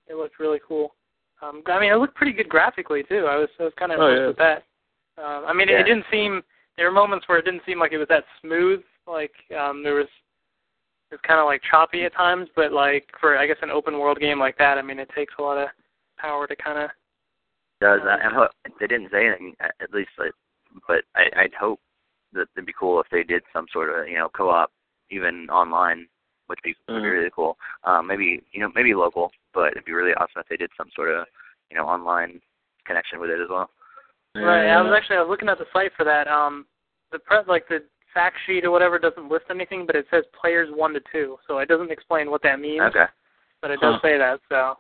It looked really cool. Um, I mean, it looked pretty good graphically too. I was I was kind of Oh, impressed yeah. with that. Um, I mean, it, Yeah. it didn't seem. There were moments where it didn't seem like it was that smooth. Like um, there was it was kind of like choppy at times, but like for I guess an open world game like that, I mean, it takes a lot of power to kind of. Does that. And ho- they didn't say anything, at at least, like, but I, I'd hope that it'd be cool if they did some sort of, you know, co-op, even online, which would be, would be Mhm. really cool. Um, maybe, you know, maybe local, but it'd be really awesome if they did some sort of, you know, online connection with it as well. Right. Yeah. I was actually I was looking at the site for that. Um, the press like the fact sheet or whatever doesn't list anything, but it says players one to two, so it doesn't explain what that means. Okay. But it does Huh. say that, so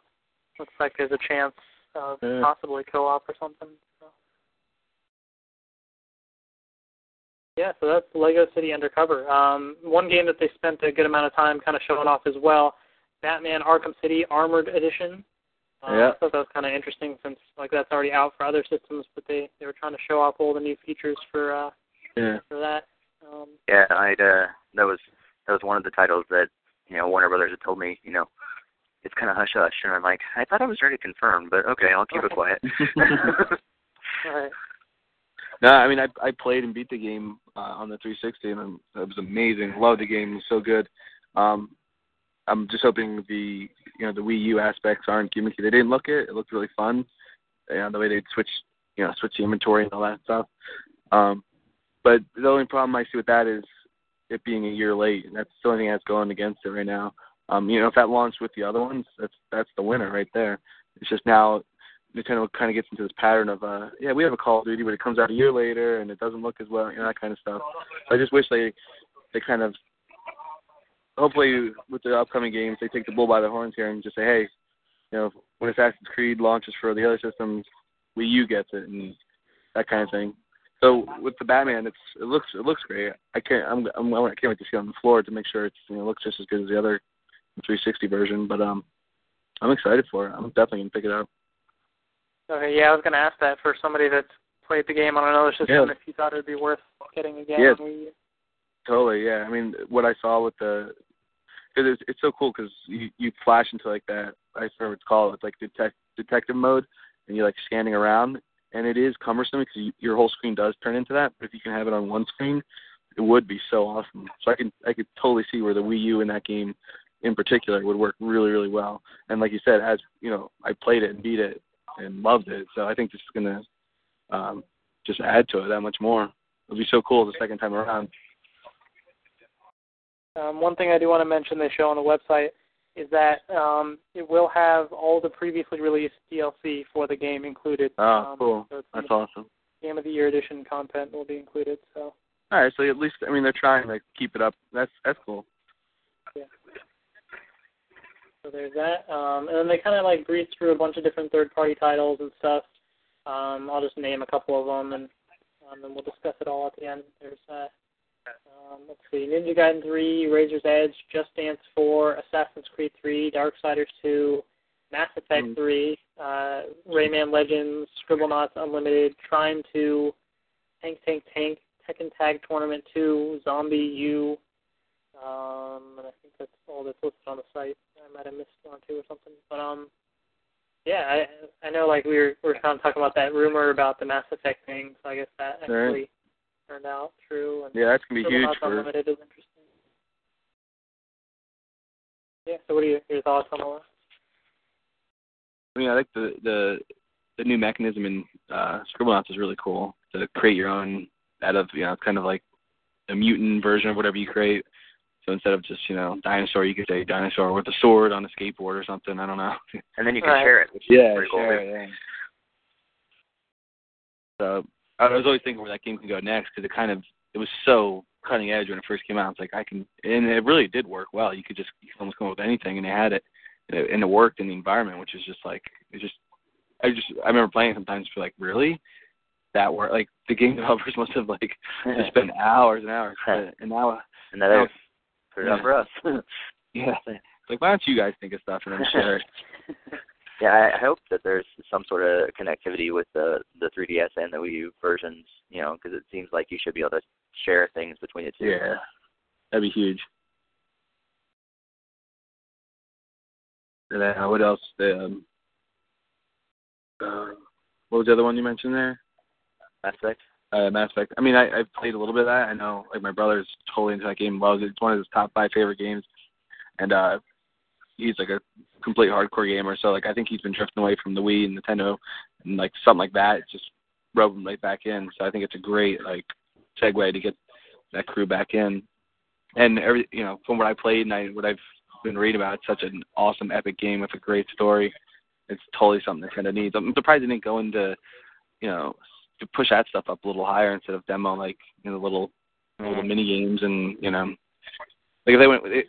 looks like there's a chance of Yeah. possibly co-op or something. So. yeah, so that's Lego City Undercover. Um, one game that they spent a good amount of time kind of showing off as well, Batman Arkham City Armored Edition. Um, Yeah. I thought that was kind of interesting since like that's already out for other systems, but they they were trying to show off all the new features for uh Yeah. for that. Um, Yeah, I'd uh that was that was one of the titles that, you know, Warner Brothers had told me, you know, it's kinda hush hush and I'm like, I thought I was already confirmed, but okay, I'll keep it quiet. all right. No, I mean I I played and beat the game uh, on the 360 and it was amazing. Loved the game. It was so good. Um, I'm just hoping the you know the Wii U aspects aren't gimmicky. They didn't look it. It looked really fun. You know the way they'd switch you know switch the inventory and all that stuff. Um, but the only problem I see with that is it being a year late, and that's the only thing that's going against it right now. Um, you know if that launched with the other ones, that's that's the winner right there. It's just now Nintendo kind of gets into this pattern of, uh, yeah, we have a Call of Duty, but it comes out a year later and it doesn't look as well, you know, that kind of stuff. I just wish they, they kind of, hopefully with the upcoming games, they take the bull by the horns here and just say, hey, you know, when Assassin's Creed launches for the other systems, Wii U gets it and that kind of thing. So with the Batman, it's it looks it looks great. I can't I'm, I'm I can't wait to see it on the floor to make sure it's you know looks just as good as the other 360 version. But um, I'm excited for it. I'm definitely gonna pick it up. Okay, yeah, I was gonna ask that for somebody that's played the game on another system Yeah. if you thought it'd be worth getting again. Yeah. Totally, yeah. I mean, what I saw with the, because it's it's so cool because you you flash into like that. I forget what it's called. It's like detect detective mode, and you're like scanning around, and it is cumbersome because you, your whole screen does turn into that. But if you can have it on one screen, it would be so awesome. So I can I could totally see where the Wii U in that game, in particular, would work really really well. And like you said, as you know, I played it and beat it and loved it. So I think this is gonna um, just add to it that much more. It'll be so cool the second time around. Um, one thing I do want to mention they show on the website is that um, it will have all the previously released DLC for the game included. Oh, cool. So That's awesome. Game of the Year edition content will be included. So All right, so at least I mean they're trying to keep it up. That's that's cool. So there's that. Um, and then they kind of like breeze through a bunch of different third-party titles and stuff. Um, I'll just name a couple of them, and um, then we'll discuss it all at the end. There's uh, um, let's see, Ninja Gaiden 3, Razor's Edge, Just Dance 4, Assassin's Creed 3, Darksiders 2, Mass Effect Mm. 3, uh, Rayman Legends, Scribblenauts Unlimited, Trine 2, Tank Tank Tank, Tekken Tag Tournament 2, Zombie U, um, and I think that's all that's listed on the site. I might have missed one or two or something, but um, yeah, I I know like we were we were kind of talking about that rumor about the Mass Effect thing, so I guess that Right. actually turned out true. And Yeah, that's gonna be huge for. Unlimited is interesting. Yeah. So what are your your thoughts on all that? I mean, I like the the the new mechanism in uh, Scribblenauts is really cool to create your own out of you know kind of like a mutant version of whatever you create. So instead of just you know dinosaur, you could say dinosaur with a sword on a skateboard or something. I don't know. And then you can Right. share it, which Yeah, is pretty cool. sure, yeah. So I was always thinking where that game can go next because it kind of it was so cutting edge when it first came out. It's like I can, and it really did work well. You could just you could almost come up with anything, and they had it, and it, and it worked in the environment, which is just like it's just I just I remember playing it sometimes for like really that work like the game developers must have like just spent hours and hours, but, and now and then now- put it up for us. yeah, like why don't you guys think of stuff and then share it? yeah, I, hope that there's some sort of connectivity with the the 3DS and the Wii U versions, you know, because it seems like you should be able to share things between the two. Yeah, that'd be huge. And then uh, what else? Um, uh, what was the other one you mentioned there? Mass Effect. Mass Effect. I mean, I, I've played a little bit of that. I know, like my brother's totally into that game. Loves it. It's one of his top five favorite games. And uh, he's like a complete hardcore gamer. So like, I think he's been drifting away from the Wii and Nintendo, and like something like that. It just rub him right back in. So I think it's a great like segue to get that crew back in. And every you know, from what I played and I what I've been reading about, it's such an awesome epic game with a great story. It's totally something Nintendo needs. I'm surprised they didn't go into, you know, to push that stuff up a little higher instead of demo like you know little little mini games and you know, like if they went they,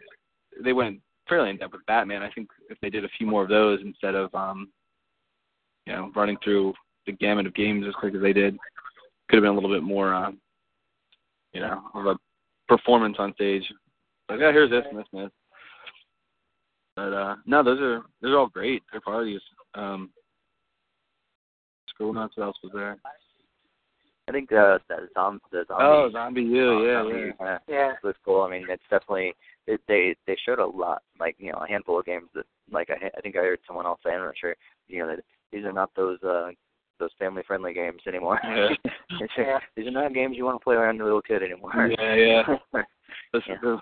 they went fairly in depth with Batman. I think if they did a few more of those instead of um, you know, running through the gamut of games as quick as they did, could have been a little bit more um, you know, of a performance on stage. Like, yeah, here's this and this and this. But uh no, those are those are all great. They're parties. Um scroll down what else was there. I think uh, the zombie, the zombie. Oh, zombie you, yeah, zombie, yeah. Uh, Yeah. was cool. I mean, it's definitely it, they they showed a lot, like you know, a handful of games that, like I I think I heard someone else say, I'm not sure, you know, that these are not those uh those family friendly games anymore. Yeah. It's- Yeah. These are not games you want to play around a little kid anymore. Yeah, yeah. This Yeah. the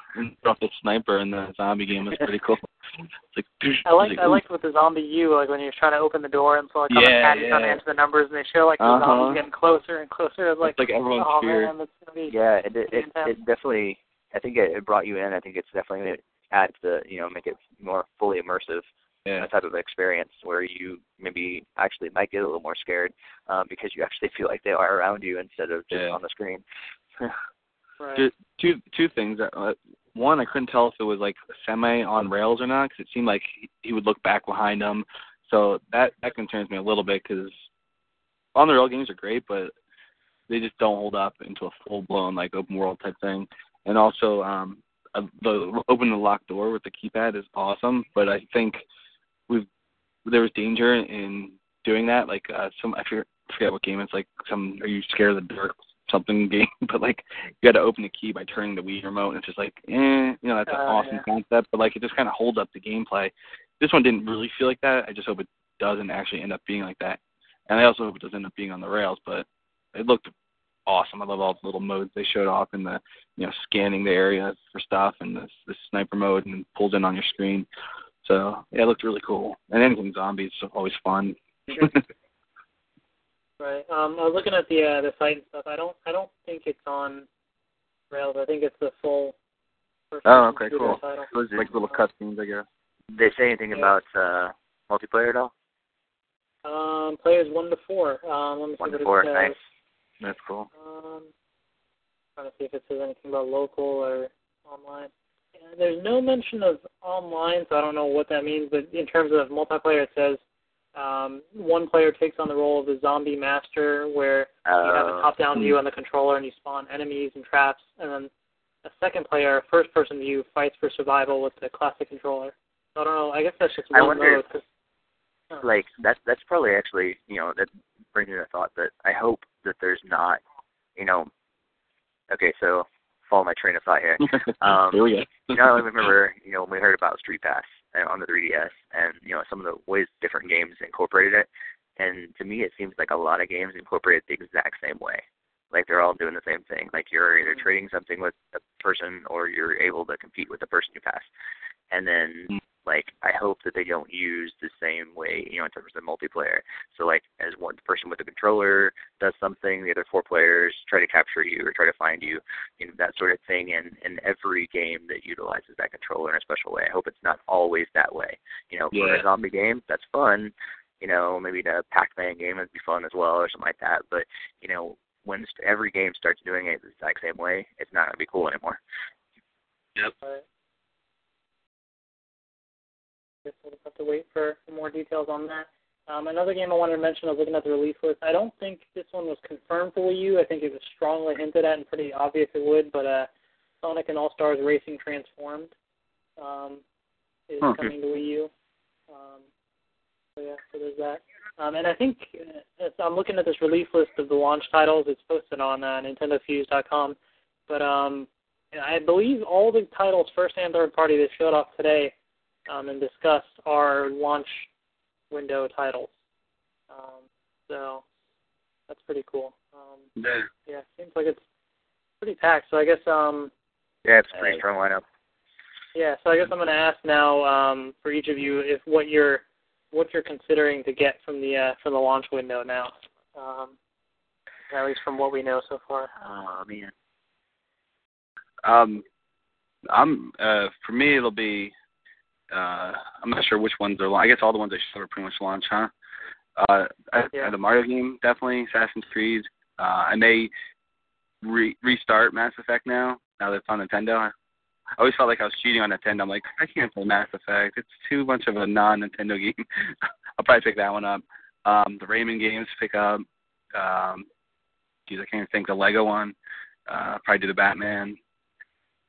off the sniper in the zombie game was pretty cool. It's like I like it's I liked with the zombie U, like when you're trying to open the door and so like on Yeah, the pad you're trying to yeah. enter the numbers and they show like the Uh-huh. zombies getting closer and closer. It's like, It's like everyone's oh fear. man, gonna be Yeah, it it, it, it definitely. I think it, it brought you in. I think it's definitely going to add to you know make it more fully immersive yeah. uh, type of experience where you maybe actually might get a little more scared um, because you actually feel like they are around you instead of just Yeah. on the screen. right. Two two two things. Uh, one, I couldn't tell if it was like semi on rails or not because it seemed like he, he would look back behind him. So that that concerns me a little bit because on the rail games are great, but they just don't hold up into a full blown like open world type thing. And also, um, uh, the open the locked door with the keypad is awesome, but I think we've there was danger in doing that. Like uh, some I forget, forget what game it's like. Some are you scared of the dark something game, but like you got to open the key by turning the Wii remote, and it's just like, eh, you know, that's an Oh, awesome yeah. concept, but like it just kind of holds up the gameplay. This one didn't really feel like that. I just hope it doesn't actually end up being like that, and I also hope it doesn't end up being on the rails. But it looked awesome. I love all the little modes they showed off in the, you know, scanning the area for stuff and the, the sniper mode and pulls in on your screen. So yeah, it looked really cool. And anything zombies is always fun. Right. Um, I was looking at the uh, the site and stuff. I don't I don't think it's on Rails. I think it's the full. first Oh, okay, cool. Title. Those are like little cutscenes, I guess. Did they say anything Yeah. about uh, multiplayer at all? Um, players one to four. Um, let me see One what to it four, says. nice. That's cool. Um, trying to see if it says anything about local or online. There's no mention of online, so I don't know what that means. But in terms of multiplayer, it says um, one player takes on the role of the zombie master, where you have a Uh, top-down view on the controller and you spawn enemies and traps, and then a second player, a first-person view, fights for survival with the classic controller. So I don't know. I guess that's just I one mode. 'cause- oh. like that's that's probably actually you know that brings me to a thought that I hope that there's not you know okay so follow my train of thought here. Um, Here we go. you know I remember you know when we heard about Street Pass uh, on the 3DS and you know some of the ways different games incorporated it. And to me it seems like a lot of games incorporate it the exact same way. Like they're all doing the same thing. Like you're either trading something with a person or you're able to compete with the person you pass. And then Mm. Like I hope that they don't use the same way, you know, in terms of multiplayer. So like as one person with the controller does something, the other four players try to capture you or try to find you, you know, that sort of thing in in every game that utilizes that controller in a special way. I hope it's not always that way. You know, for a zombie game, that's fun. You know, maybe a Pac-Man game would be fun as well or something like that. But you know, when every game starts doing it the exact same way, it's not going to be cool anymore. Right. Guess we'll just have to wait for more details on that. Um, another game I wanted to mention, I was looking at the release list. I don't think this one was confirmed for Wii U. I think it was strongly hinted at and pretty obvious it would, but uh, Sonic and All Stars Racing Transformed um, is Huh. coming to Wii U. Um, so yeah, so there's that. Um, and I think uh, I'm looking at this release list of the launch titles. It's posted on uh, NintendoFuse.com, but um, I believe all the titles, first and third party, that showed off today um, and discuss our launch window titles. Um, so that's pretty cool. Um, Yeah. yeah, seems like it's pretty packed. So I guess um, Yeah, it's a pretty Uh, strong lineup. yeah. So I guess I'm going to ask now um, for each of you if what you're what you're considering to get from the uh, from the launch window now. Um, at least from what we know so far. Oh man. Um, I'm uh for me it'll be uh I'm not sure which ones are. I guess all the ones I showed are pretty much launch, huh? Uh, I, Yeah. the Mario game definitely Assassin's Creed. Uh, I may re- restart Mass Effect now. Now that it's on Nintendo. I always felt like I was cheating on Nintendo. I'm like, I can't play Mass Effect. It's too much of a non-Nintendo game. I'll probably pick that one up. Um, the Rayman games pick up. Um, geez, I can't even think the Lego one. Uh, probably do the Batman.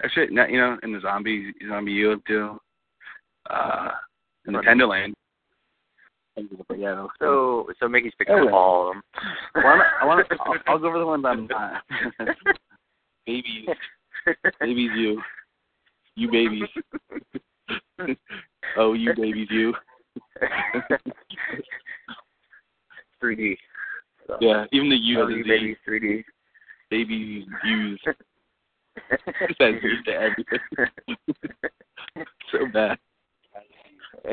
Actually, you know, in the zombie zombie U too. Uh, in Nintendo Land. Yeah. So so Mickey's picking Oh, up all of them. Well, I want to. I'll, I'll go over the ones I'm not. babies, babies, you, you babies. oh, you babies, you. 3D. So. Yeah, even the U Oh, you babies 3D. Babies, U's. It says U's to everything. so bad.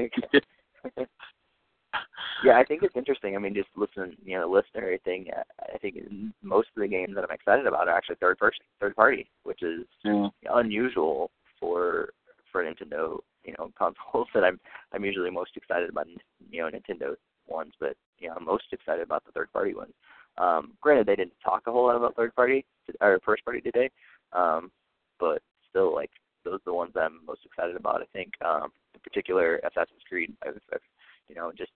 yeah, I think it's interesting. I mean, just listen, you know, listen to everything. uh, I think most of the games that I'm excited about are actually third person, third party, which is Yeah. unusual for for Nintendo, you know, consoles. That I'm I'm usually most excited about, you know, Nintendo ones, but you know, I'm most excited about the third party ones. Um, granted, they didn't talk a whole lot about third party or first party today, um, but still, like those are the ones I'm most excited about. I think, um, in particular, Assassin's Creed. I've, I've you know just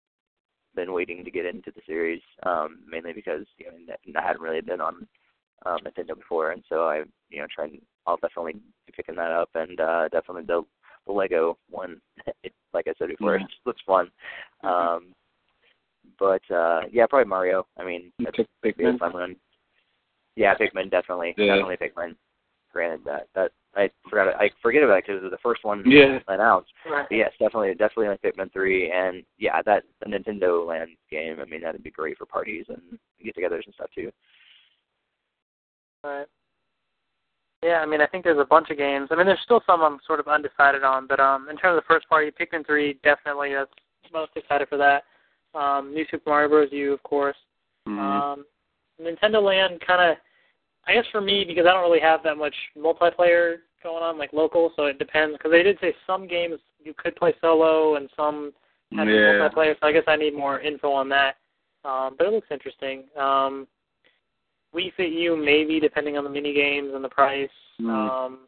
been waiting to get into the series, um, mainly because you know I hadn't really been on um, Nintendo before, and so I you know trying. I'll definitely be picking that up, and uh, definitely the the Lego one. It, like I said before, Yeah. it just looks fun. Um, but uh, yeah, probably Mario. I mean, that's be a fun one. Yeah, Pikmin definitely, Yeah. definitely Pikmin. Granted that that I forgot I forget about it because it was the first one Yeah. announced. Right. But yes, definitely, definitely like Pikmin three, and yeah, that the Nintendo Land game. I mean, that'd be great for parties and get-togethers and stuff too. Right. Yeah, I mean, I think there's a bunch of games. I mean, there's still some I'm sort of undecided on, but um, in terms of first party, Pikmin 3 definitely that's most excited for that. Um, New Super Mario Bros. U, of course. Mhm. Um, Nintendo Land kind of, I guess for me because I don't really have that much multiplayer going on, like local, so it depends. Because they did say some games you could play solo and some be yeah. multiplayer, so I guess I need more info on that. Um, but it looks interesting. Um, Wii Fit U maybe depending on the mini games and the price. Mm. Um,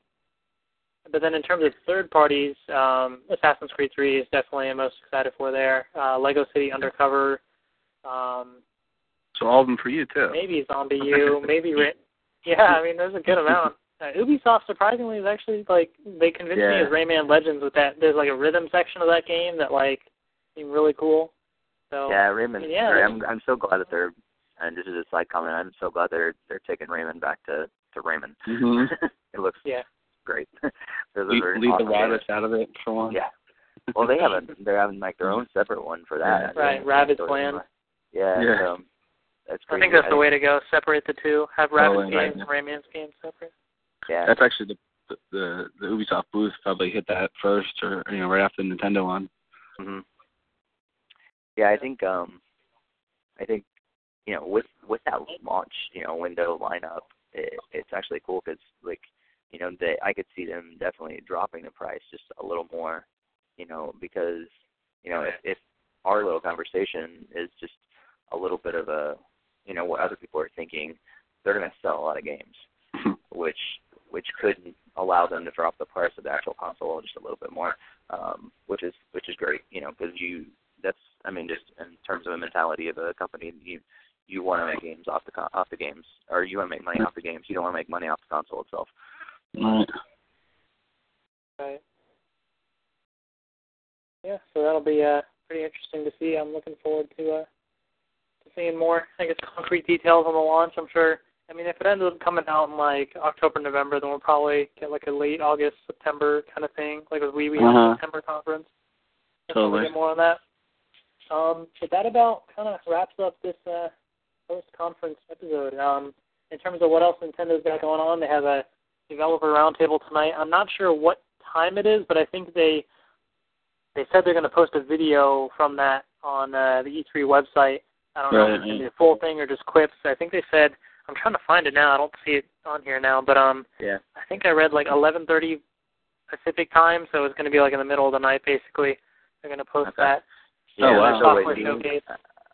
but then in terms of third parties, um, Assassin's Creed 3 is definitely I'm most excited for there. Uh, Lego City Undercover. Um, So all of them for you too. maybe Zombie U, maybe Ra- yeah. I mean, there's a good amount. Uh, Ubisoft surprisingly is actually like they convinced me Yeah. as Rayman Legends with that. There's like a rhythm section of that game that like seemed really cool. So yeah, Rayman. yeah, sorry, that's- I'm I'm so glad that they're. And this is a side comment. I'm so glad they're they're taking Rayman back to to Rayman. Mhm. it looks yeah, great. Those leave, are leave the awesome games. Rabbids out of it for one. Yeah. Well, they have a they're having like their own separate one for that. Right, Yeah. Rabbids So, Land. Yeah. Yeah. So, that's I think that's the way to go. Separate the two. Have Rabbids Oh, games Rayman. and Rayman's games separate. Yeah. That's actually the the the, the Ubisoft booth probably hit that first, or you know, right after the Nintendo one. hmm Yeah, I think um, I think you know with with that launch you know window lineup, it, it's actually cool because like you know they I could see them definitely dropping the price just a little more, you know because you know if, if our little conversation is just a little bit of a you know what other people are thinking, they're going to sell a lot of games, which which could allow them to drop the price of the actual console just a little bit more, um, which is which is great, you know, because you that's I mean just in terms of the mentality of a company, you you want to make games off the con- off the games, or you want to make money off the games. You don't want to make money off the console itself. Right. Right. Yeah, so that'll be uh, pretty interesting to see. I'm looking forward to uh, to seeing more, I guess, concrete details on the launch. I'm sure. I mean, if it ends up coming out in like October, November, then we'll probably get like a late August, September kind of thing, like with Wii Wii Uh-huh. September conference. We'll Totally. get more on that. Um, but that about kind of wraps up this uh, post-conference episode. Um, in terms of what else Nintendo's got going on, they have a developer roundtable tonight. I'm not sure what time it is, but I think they they said they're going to post a video from that on uh, the E3 website. I don't know if Right, it's going to a full thing or just clips. I think they said I'm trying to find it now. I don't see it on here now, but um, Yeah. I think I read like 11:30 Pacific time, so it's going to be like in the middle of the night, basically. They're going to post Okay. that. Yeah, Oh, I'm wow. still Software waiting. showcase.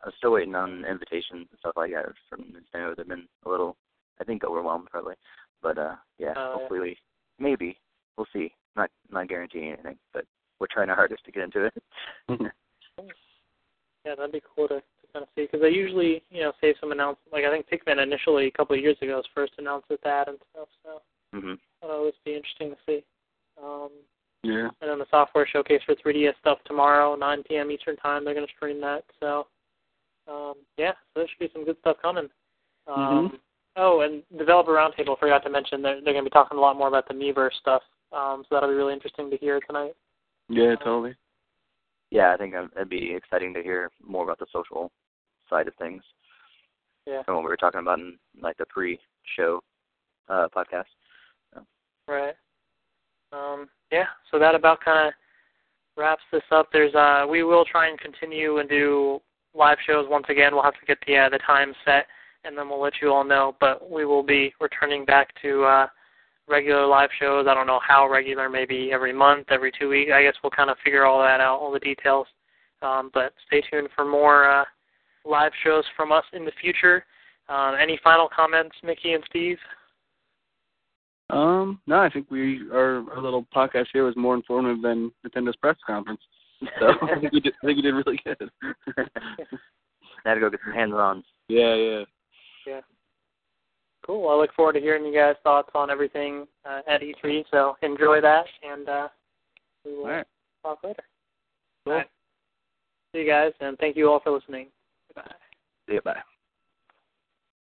I'm still waiting on invitations and stuff like that from Nintendo. They've been a little, I think, overwhelmed probably. But uh, yeah, yeah. hopefully, maybe we'll see. Not not guaranteeing anything, but we're trying our hardest to get into it. Yeah, that'd be cool to, to kind of see because because they usually you know save some announcements. Like I think Pikmin initially a couple of years ago was first announced with that and stuff. So Mhm. that'll always be interesting to see. Um, Yeah. and then the software showcase for 3DS stuff tomorrow, 9 p.m. Eastern time. They're going to stream that. So, um, yeah, so there should be some good stuff coming. Um, Mhm. Oh, and developer roundtable. Forgot to mention they're they're going to be talking a lot more about the Miiverse stuff. Um, so that'll be really interesting to hear tonight. Yeah, totally. Yeah, I think it'd be exciting to hear more about the social side of things. Yeah. And what we were talking about in like the pre-show uh, podcast. Right. Um, yeah, so that about kind of wraps this up. There's uh, we will try and continue and do live shows once again. We'll have to get the uh, the time set, and then we'll let you all know. But we will be returning back to uh, regular live shows. I don't know how regular, maybe every month, every two weeks. I guess we'll kind of figure all that out, all the details. Um, but stay tuned for more uh, live shows from us in the future. Um, any final comments, Mickey and Steve? Um, no, I think we our our little podcast here was more informative than Nintendo's press conference. So I think we did I think we did really good. I had to go get some hands-on. yeah, yeah. Yeah. Cool. I look forward to hearing you guys' thoughts on everything uh, at E3. So enjoy that, and uh, we will right. talk later. Cool. All right. See you guys, and thank you all for listening. Bye. See you. Bye.